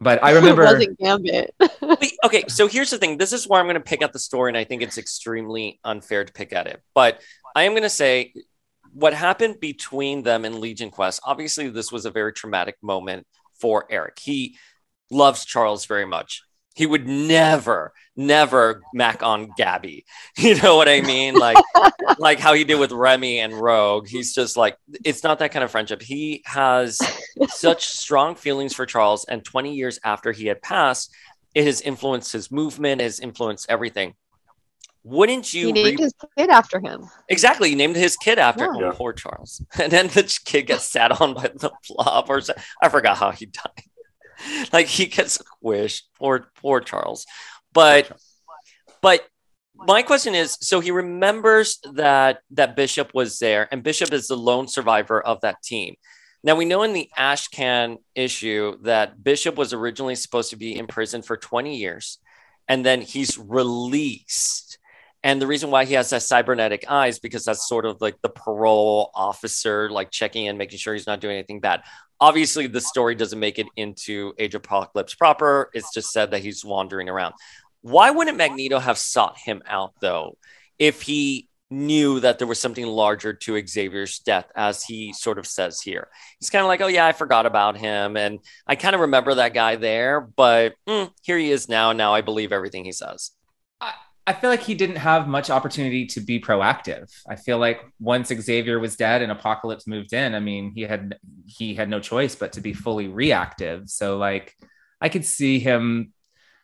But I it remember wasn't Gambit. Okay, so here's the thing. This is where I'm going to pick at the story, and I think it's extremely unfair to pick at it. But I am going to say what happened between them in Legion Quest. Obviously, this was a very traumatic moment for Eric. He loves Charles very much. He would never, never mac on Gabby. You know what I mean? Like, like how he did with Remy and Rogue. He's just like, it's not that kind of friendship. He has such strong feelings for Charles, and 20 years after he had passed, it has influenced his movement, has influenced everything. Wouldn't you he re- his kid after him. exactly? He named his kid after Yeah. oh, poor Charles, and then the kid gets sat on by the blob, or so- I forgot how he died. Like he gets squished. Poor, poor Charles. But, but my question is: so he remembers that that Bishop was there, and Bishop is the lone survivor of that team. Now we know in the Ashcan issue that Bishop was originally supposed to be in prison for 20 years, and then he's released. And the reason why he has that cybernetic eyes because that's sort of like the parole officer, like checking in, making sure he's not doing anything bad. Obviously, the story doesn't make it into Age of Apocalypse proper. It's just said that he's wandering around. Why wouldn't Magneto have sought him out though, if he knew that there was something larger to Xavier's death, as he sort of says here? He's kind of like, oh yeah, I forgot about him, and I kind of remember that guy there, but mm, here he is now. Now I believe everything he says. Feel like he didn't have much opportunity to be proactive. I feel like once Xavier was dead and Apocalypse moved in, I mean, he had he had no choice but to be fully reactive. So like I could see him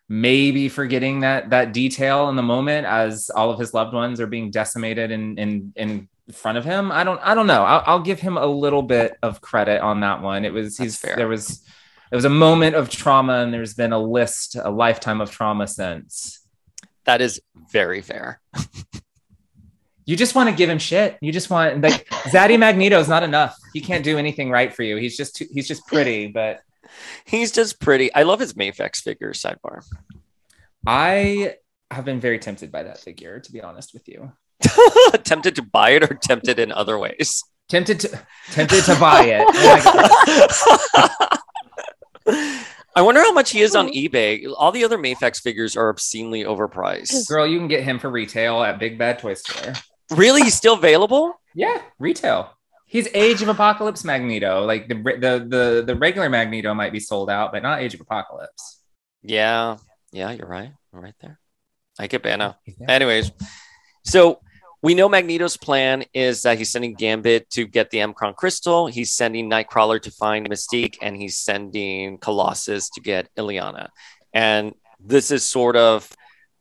maybe forgetting that that detail in the moment as all of his loved ones are being decimated in in in front of him. I don't I don't know. I'll, I'll give him a little bit of credit on that one. It was That's he's fair. there was it was a moment of trauma and there's been a list a lifetime of trauma since. That is very fair. You just want to give him shit. You just want like Zaddy Magneto is not enough. He can't do anything right for you. He's just too, he's just pretty, but He's just pretty. I love his Mafex figure. Sidebar. I have been very tempted by that figure to be honest with you. tempted to buy it or tempted in other ways. Tempted to tempted to buy it. Oh I wonder how much he is on eBay. All the other Mafex figures are obscenely overpriced. girl, you can get him for retail at Big Bad Toy Store. Really? He's still available? Yeah, retail. He's Age of Apocalypse Magneto. Like the the the the regular Magneto might be sold out, but not Age of Apocalypse. Yeah. Yeah, you're right. Right there. I get. He's. Anyways, so we know Magneto's plan is that he's sending Gambit to get the M'Kraan crystal. He's sending Nightcrawler to find Mystique, and he's sending Colossus to get Illyana. And this is sort of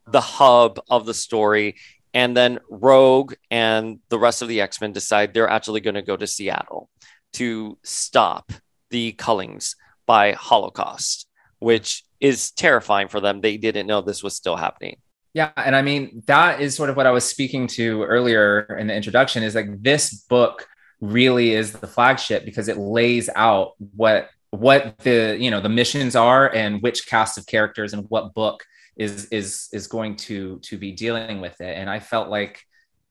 the hub of the story. And then Rogue and the rest of the X Men decide they're actually going to go to Seattle to stop the Cullings by Holocaust, which is terrifying for them. They didn't know this was still happening. Yeah, and I mean that is sort of what I was speaking to earlier in the introduction. Is like this book really is the flagship because it lays out what what the you know the missions are and which cast of characters and what book is is is going to to be dealing with it. And I felt like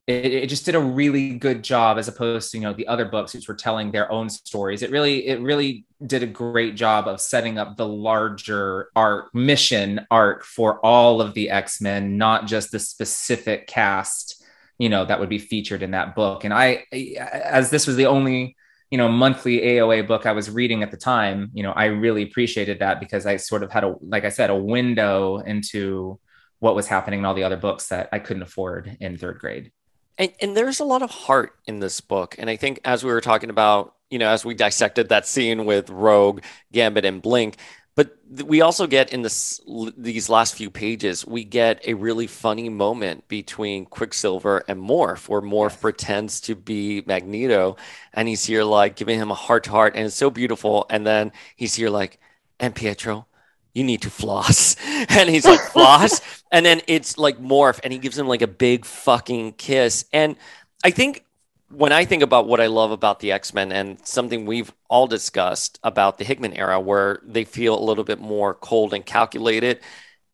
it, it just did a really good job as opposed to you know the other books which were telling their own stories. It really it really did a great job of setting up the larger arc mission arc for all of the X-Men, not just the specific cast, you know, that would be featured in that book. And I as this was the only, you know, monthly AOA book I was reading at the time, you know, I really appreciated that because I sort of had a like I said, a window into what was happening in all the other books that I couldn't afford in third grade. And, and there's a lot of heart in this book. And I think as we were talking about, you know, as we dissected that scene with Rogue, Gambit, and Blink, but we also get in this these last few pages, we get a really funny moment between Quicksilver and Morph, where Morph pretends to be Magneto, and he's here like giving him a heart to heart, and it's so beautiful. And then he's here like, and Pietro, you need to floss. And he's like, floss. and then it's like morph, and he gives him like a big fucking kiss. And I think when I think about what I love about the X Men and something we've all discussed about the Hickman era, where they feel a little bit more cold and calculated,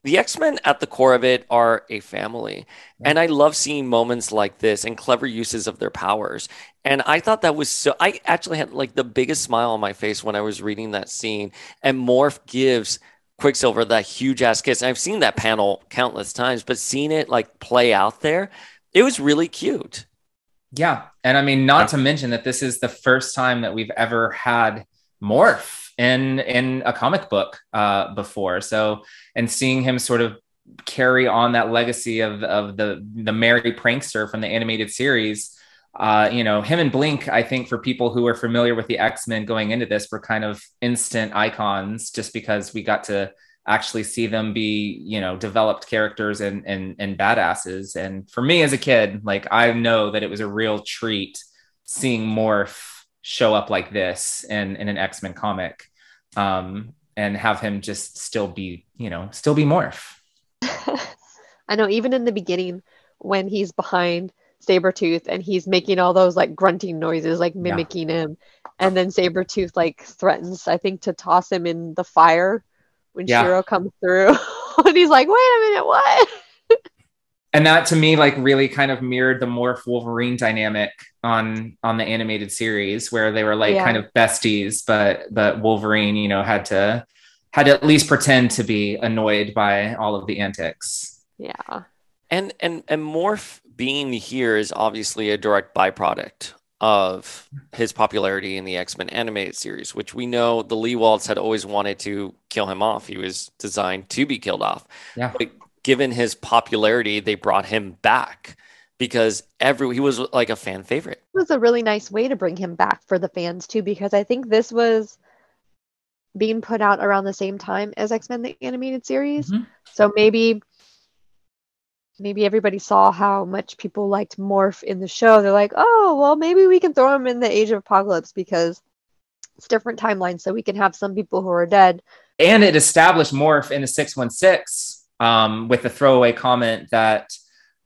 the X Men at the core of it are a family. And I love seeing moments like this and clever uses of their powers. And I thought that was so, I actually had like the biggest smile on my face when I was reading that scene. And Morph gives Quicksilver that huge ass kiss. And I've seen that panel countless times, but seeing it like play out there, it was really cute. Yeah. And I mean, not to mention that this is the first time that we've ever had Morph in in a comic book uh, before. So, and seeing him sort of carry on that legacy of of the the merry prankster from the animated series. Uh, you know, him and Blink, I think for people who are familiar with the X Men going into this, were kind of instant icons just because we got to actually see them be you know developed characters and and and badasses. And for me as a kid like i know that it was a real treat seeing morph show up like this in in an x-men comic um and have him just still be you know still be morph. I know even in the beginning when he's behind Sabretooth and he's making all those like grunting noises, like mimicking him. And then Sabretooth like threatens, I think, to toss him in the fire when Yeah. Shiro comes through. and he's like, wait a minute, what? and that to me like really kind of mirrored the morph wolverine dynamic on on the animated series where they were like Yeah. kind of besties but but wolverine you know had to had to at least pretend to be annoyed by all of the antics Yeah. And and and Morph being here is obviously a direct byproduct of his popularity in the X-Men animated series, which we know the Lewalds had always wanted to kill him off. He was designed to be killed off. Yeah. But given his popularity, they brought him back because every he was like a fan favorite. It was a really nice way to bring him back for the fans too, because I think this was being put out around the same time as X Men the animated series. Mhm. So maybe maybe everybody saw how much people liked Morph in the show. They're like, oh, well, maybe we can throw him in the Age of Apocalypse because it's different timelines, so we can have some people who are dead. And it established Morph in the 616 um, with the throwaway comment that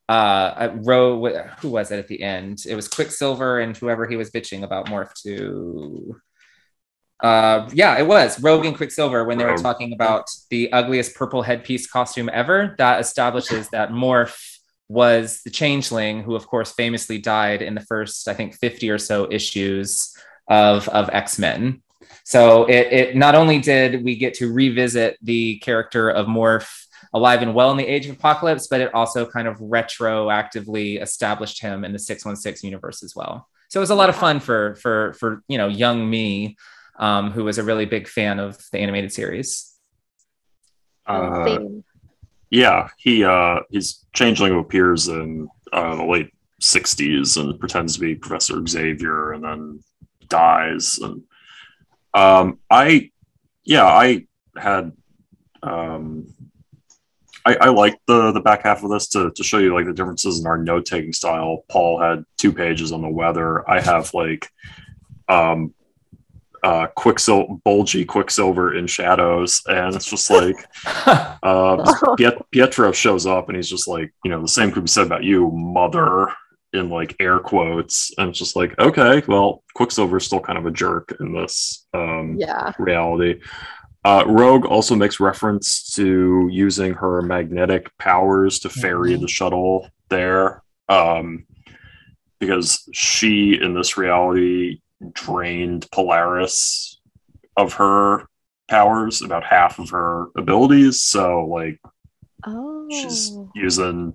uh, Rogue, who was it at the end? It was Quicksilver and whoever he was bitching about Morph to. Uh, yeah, it was Rogue and Quicksilver when they were talking about the ugliest purple headpiece costume ever. That establishes that Morph was the changeling who, of course, famously died in the first, I think, 50 or so issues of, of X Men. So it, it not only did we get to revisit the character of Morph alive and well in the Age of Apocalypse, but it also kind of retroactively established him in the 616 universe as well. So it was a lot of fun for for for you know young me, um, who was a really big fan of the animated series. Uh, yeah, he uh, he's changeling who appears in uh, the late '60s and pretends to be Professor Xavier, and then dies. And um, I, yeah, I had um, I, I like the the back half of this to, to show you like the differences in our note taking style. Paul had two pages on the weather. I have like um uh quicksilver bulgy quicksilver in shadows and it's just like uh Piet- pietro shows up and he's just like you know the same could be said about you mother in like air quotes and it's just like okay well quicksilver's still kind of a jerk in this um Yeah. reality. Uh, Rogue also makes reference to using her magnetic powers to ferry Mhm. the shuttle there, um, because she, in this reality, drained Polaris of her powers, about half of her abilities. So, like, Oh. she's using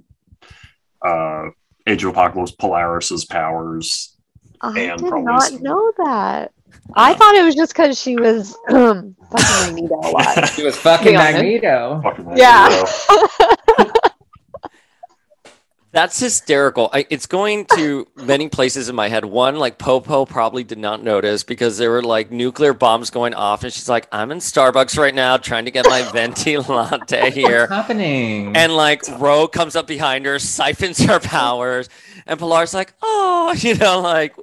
uh, Age of Apocalypse Polaris's powers. I and did probably not some- know that. I thought it was just because she was um, fucking Magneto a lot. He was fucking Be honest. Magneto. Yeah. That's hysterical. I, it's going to many places in my head. One, like Popo probably did not notice because there were like nuclear bombs going off, and she's like, "I'm in Starbucks right now, trying to get my venti latte here." What's happening? And like Ro comes up behind her, siphons her powers, and Pilar's like, "Oh, you know, like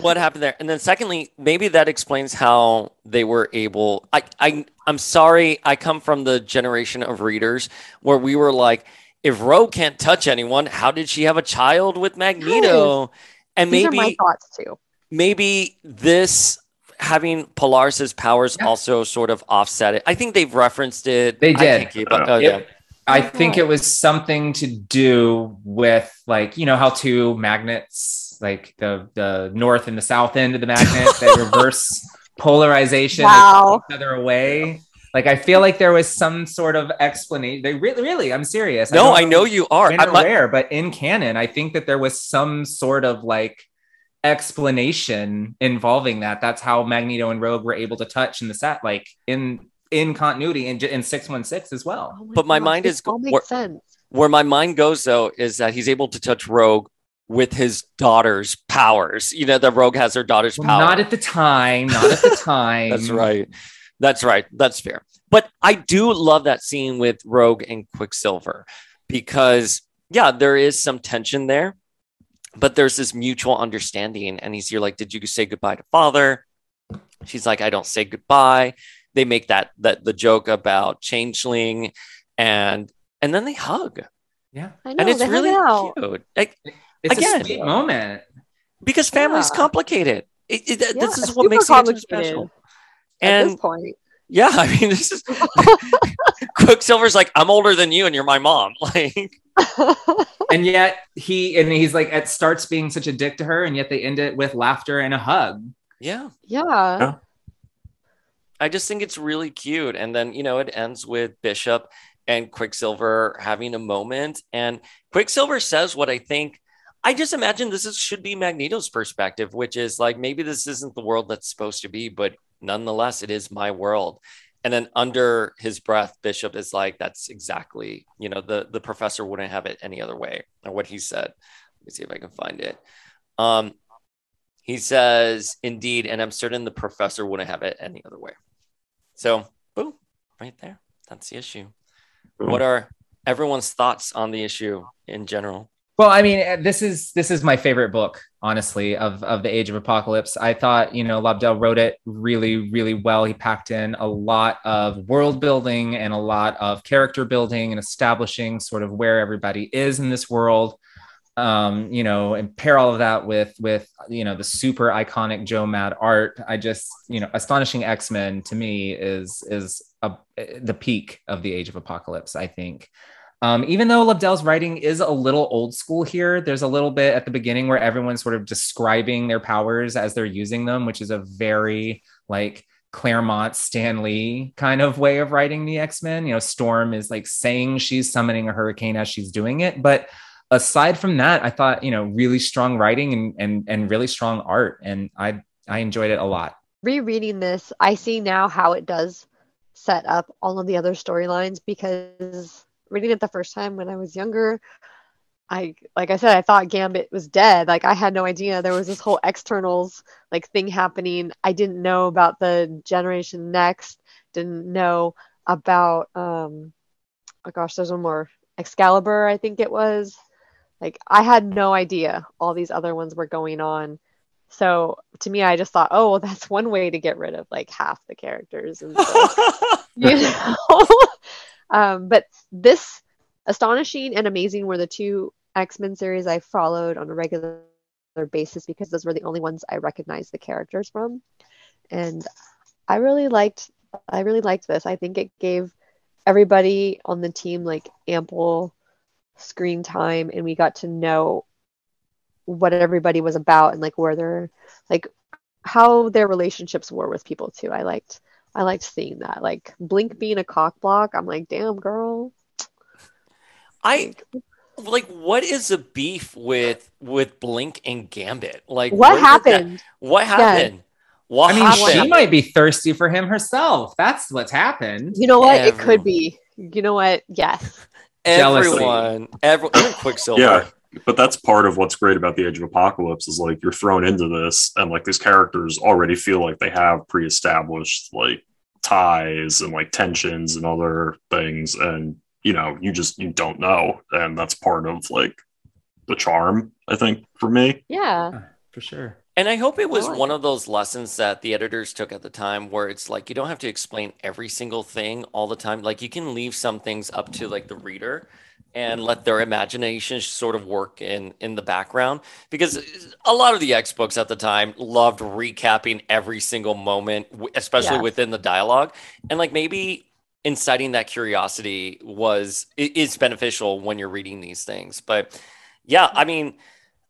what happened there?" And then secondly, maybe that explains how they were able. I, I, I'm sorry, I come from the generation of readers where we were like, if Ro can't touch anyone, how did she have a child with Magneto? And These are my maybe, thoughts too. maybe this having Polaris's powers Yeah. also sort of offset it. I think they've referenced it. They did. can't keep up- oh, yeah. I think it was something to do with like you know how two magnets, like the the north and the south end of the magnet, they reverse polarization, Wow. each other away. Like I feel like there was some sort of explanation. They really, really, I'm serious. No, don't I know you are. when I, or my- where, but in canon, I think that there was some sort of like explanation involving that. That's how Magneto and Rogue were able to touch in the set, like in in continuity in in six one six as well. Oh But my gosh, mind is- all makes what- sense. where my mind goes though is that he's able to touch Rogue with his daughter's powers. You know, the Rogue has her daughter's Well, power. not at the time. Not at the time. That's right. That's right. That's fair. But I do love that scene with Rogue and Quicksilver because, yeah, there is some tension there, but there's this mutual understanding. And he's here like, Did you say goodbye to father? She's like, I don't say goodbye. They make that that the joke about changeling and and then they hug. Yeah, I know. and it's really out. cute. Like, it's Again. a sweet moment. because family's Yeah. complicated. It, it- Yeah, this is what makes it complicated special. At And this point, Yeah, I mean, this is Quicksilver's like, I'm older than you, and you're my mom. Like, And yet he and he's like it starts being such a dick to her, and yet they end it with laughter and a hug. yeah, yeah. I just think it's really cute. And then, you know, it ends with Bishop and Quicksilver having a moment. And Quicksilver says what I think. I just imagine this is, should be Magneto's perspective, which is like maybe this isn't the world that's supposed to be, but nonetheless, it is my world. And then under his breath, Bishop is like, "That's exactly, you know, the the professor wouldn't have it any other way," or what he said. Let me see if I can find it. Um, he says, "Indeed, and I'm certain the professor wouldn't have it any other way." So, boom, right there. That's the issue. What are everyone's thoughts on the issue in general. Well, I mean, uh, this is this is my favorite book, honestly, of of the Age of Apocalypse. I thought, you know, Lobdell wrote it really, really well. He packed in a lot of world building and a lot of character building and establishing sort of where everybody is in this world. Um, you know, and pair all of that with with you know the super iconic Joe Mad art. I just, you know, astonishing X Men to me is is a, the peak of the Age of Apocalypse. I think. Um, even though Lobdell's writing is a little old school here, there's a little bit at the beginning where everyone's sort of describing their powers as they're using them, which is a very like Claremont Stan Lee kind of way of writing the X Men. You know, Storm is like saying she's summoning a hurricane as she's doing it, but aside from that, I thought you know really strong writing and and and really strong art, and I I enjoyed it a lot. Rereading this, I see now how it does set up all of the other storylines because reading it the first time when I was younger, I like I said, I thought Gambit was dead. Like I had no idea there was this whole externals like thing happening. I didn't know about the Generation Next. Didn't know about um oh gosh, there's one more Excalibur, I think it was. Like I had no idea all these other ones were going on. So to me, I just thought, oh, well, that's one way to get rid of like half the characters and stuff. you know. Um, but this astonishing and amazing were the two X-Men series I followed on a regular basis because those were the only ones I recognized the characters from. And I really liked I really liked this. I think it gave everybody on the team like ample screen time and we got to know what everybody was about and like where their like how their relationships were with people too. I liked I liked seeing that. Like Blink being a cock block, I'm like, damn girl. I like what is the beef with with Blink and Gambit? Like what happened? What happened? Yeah. What I mean, happened? she might be thirsty for him herself. That's what's happened. You know what? Everyone. It could be. You know what? Yes. Everyone, everyone, Quicksilver. Yeah, but that's part of what's great about the Age of Apocalypse is like you're thrown into this, and like these characters already feel like they have pre-established like ties and like tensions and other things, and you know you just you don't know, and that's part of like the charm, I think, for me. Yeah, for sure. And I hope it was one of those lessons that the editors took at the time where it's like you don't have to explain every single thing all the time. Like you can leave some things up to like the reader and let their imagination sort of work in in the background because a lot of the X books at the time loved recapping every single moment especially yeah. within the dialogue and like maybe inciting that curiosity was is beneficial when you're reading these things but yeah I mean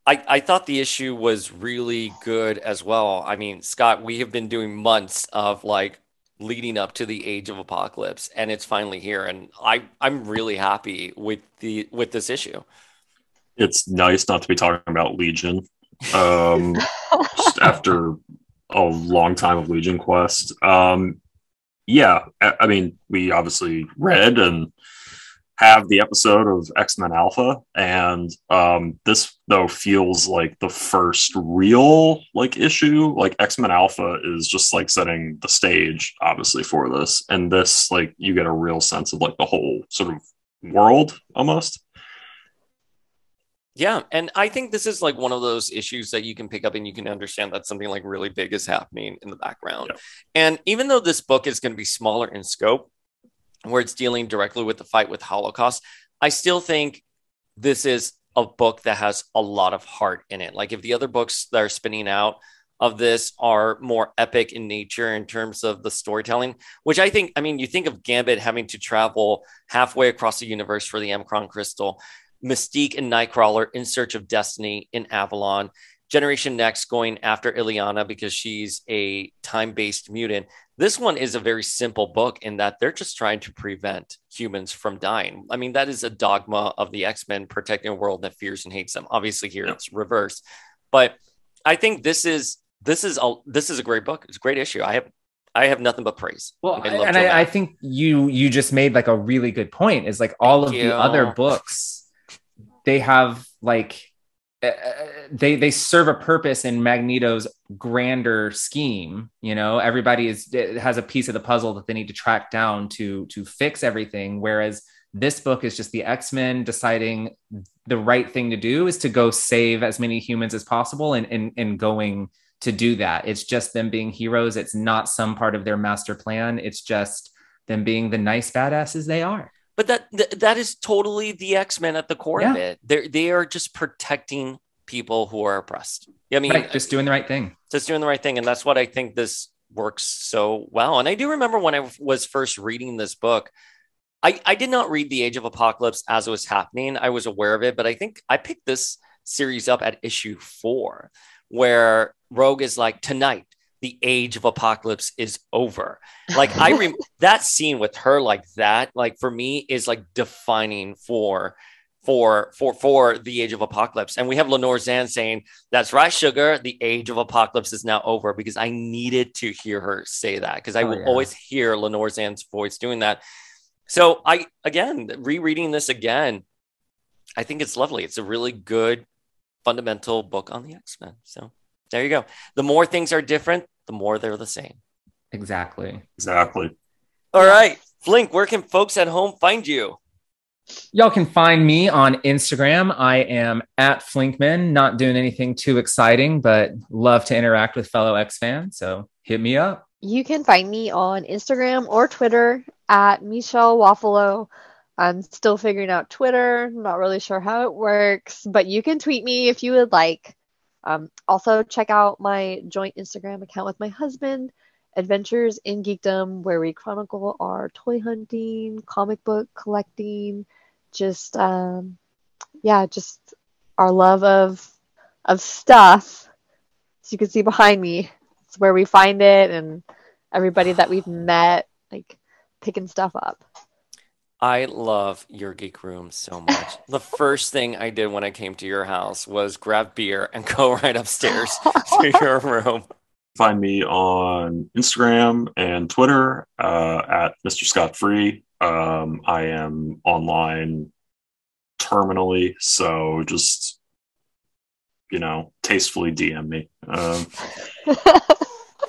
I, I thought the issue was really good as well. I mean, Scott, we have been doing months of like leading up to the age of apocalypse and it's finally here and i i'm really happy with the with this issue. It's nice not to be talking about legion um just after a long time of legion quest. Um yeah I, I mean we obviously read and have the episode of X Men Alpha, and um, this though feels like the first real like issue. Like X Men Alpha is just like setting the stage, obviously, for this, and this like you get a real sense of like the whole sort of world almost. Yeah, and I think this is like one of those issues that you can pick up and you can understand that something like really big is happening in the background. Yeah. And even though this book is going to be smaller in scope, where it's dealing directly with the fight with Holocaust, I still think this is a book that has a lot of heart in it. Like if the other books that are spinning out of this are more epic in nature in terms of the storytelling, which I think, I mean, you think of Gambit having to travel halfway across the universe for the M'Kraan crystal, Mystique and Nightcrawler in search of destiny in Avalon, Generation Next going after Illyana because she's a time based mutant. This one is a very simple book in that they're just trying to prevent humans from dying. I mean, that is a dogma of the X Men protecting a world that fears and hates them. Obviously, here it's reversed, but I think this is this is a this is a great book. It's a great issue. I have I have nothing but praise. Well, I and I, I, think you you just made like a really good point. Is like all Thank of you. the other books, they have like uh, they they serve a purpose in Magneto's grander scheme. You know, everybody is has a piece of the puzzle that they need to track down to to fix everything. Whereas This book is just the X Men deciding the right thing to do is to go save as many humans as possible and, and, and going to do that. It's just them being heroes. It's not some part of their master plan. It's just them being the nice badasses they are. But that th- that is totally the X Men at the core Yeah. of it. They they are just protecting people who are oppressed. Yeah, I mean, Right, just doing the right thing. just doing the right thing, and that's what I think this works so well. And I do remember when I was first reading this book. I, I did not read The Age of Apocalypse as it was happening. I was aware of it, but I think I picked this series up at issue four, where Rogue is like, tonight, the age of apocalypse is over. Like I rem- that scene with her like that, like for me is like defining for for for for the age of apocalypse. And we have Lenore Zann saying, That's right, sugar. The age of apocalypse is now over because I needed to hear her say that because I Oh, will yeah. always hear Lenore Zann's voice doing that. So I again rereading this again, I think it's lovely. It's a really good fundamental book on the X-Men. So there you go. The more things are different, the more they're the same. Exactly. Exactly. All right. Flink, where can folks at home find you? Y'all can find me on Instagram. I am at Flinkman, not doing anything too exciting, but love to interact with fellow X fans. So hit me up. You can find me on Instagram or Twitter at Michelle Waffalo. I'm still figuring out Twitter, not really sure how it works, but you can tweet me if you would like. Um, also, check out my joint Instagram account with my husband, Adventures in Geekdom, where we chronicle our toy hunting, comic book collecting, just um, yeah, just our love of of stuff. As you can see behind me, it's where we find it and everybody that we've met, like picking stuff up. I love your geek room so much. the first thing I did when I came to your house was grab beer and go right upstairs to your room. Find me on Instagram and Twitter uh, at Mr. Scott Free. Um, I am online terminally, so just you know, tastefully DM me. Um,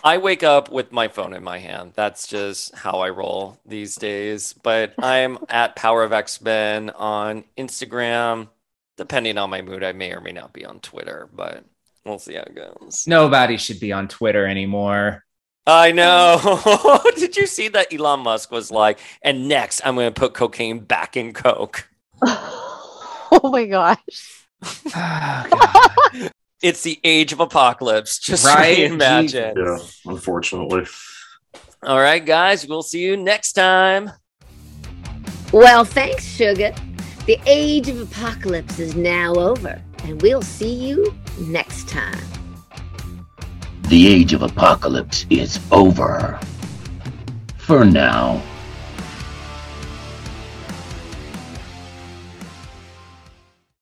I wake up with my phone in my hand. That's just how I roll these days. But I'm at Power of X Men on Instagram. Depending on my mood, I may or may not be on Twitter, but we'll see how it goes. Nobody should be on Twitter anymore. I know. Did you see that Elon Musk was like, and next I'm going to put cocaine back in Coke? oh my gosh. Oh, God. It's the age of apocalypse. Just Right? imagine. yeah, unfortunately. All right, guys, we'll see you next time. Well, thanks, Sugar. The age of apocalypse is now over, and we'll see you next time. The age of apocalypse is over. For now.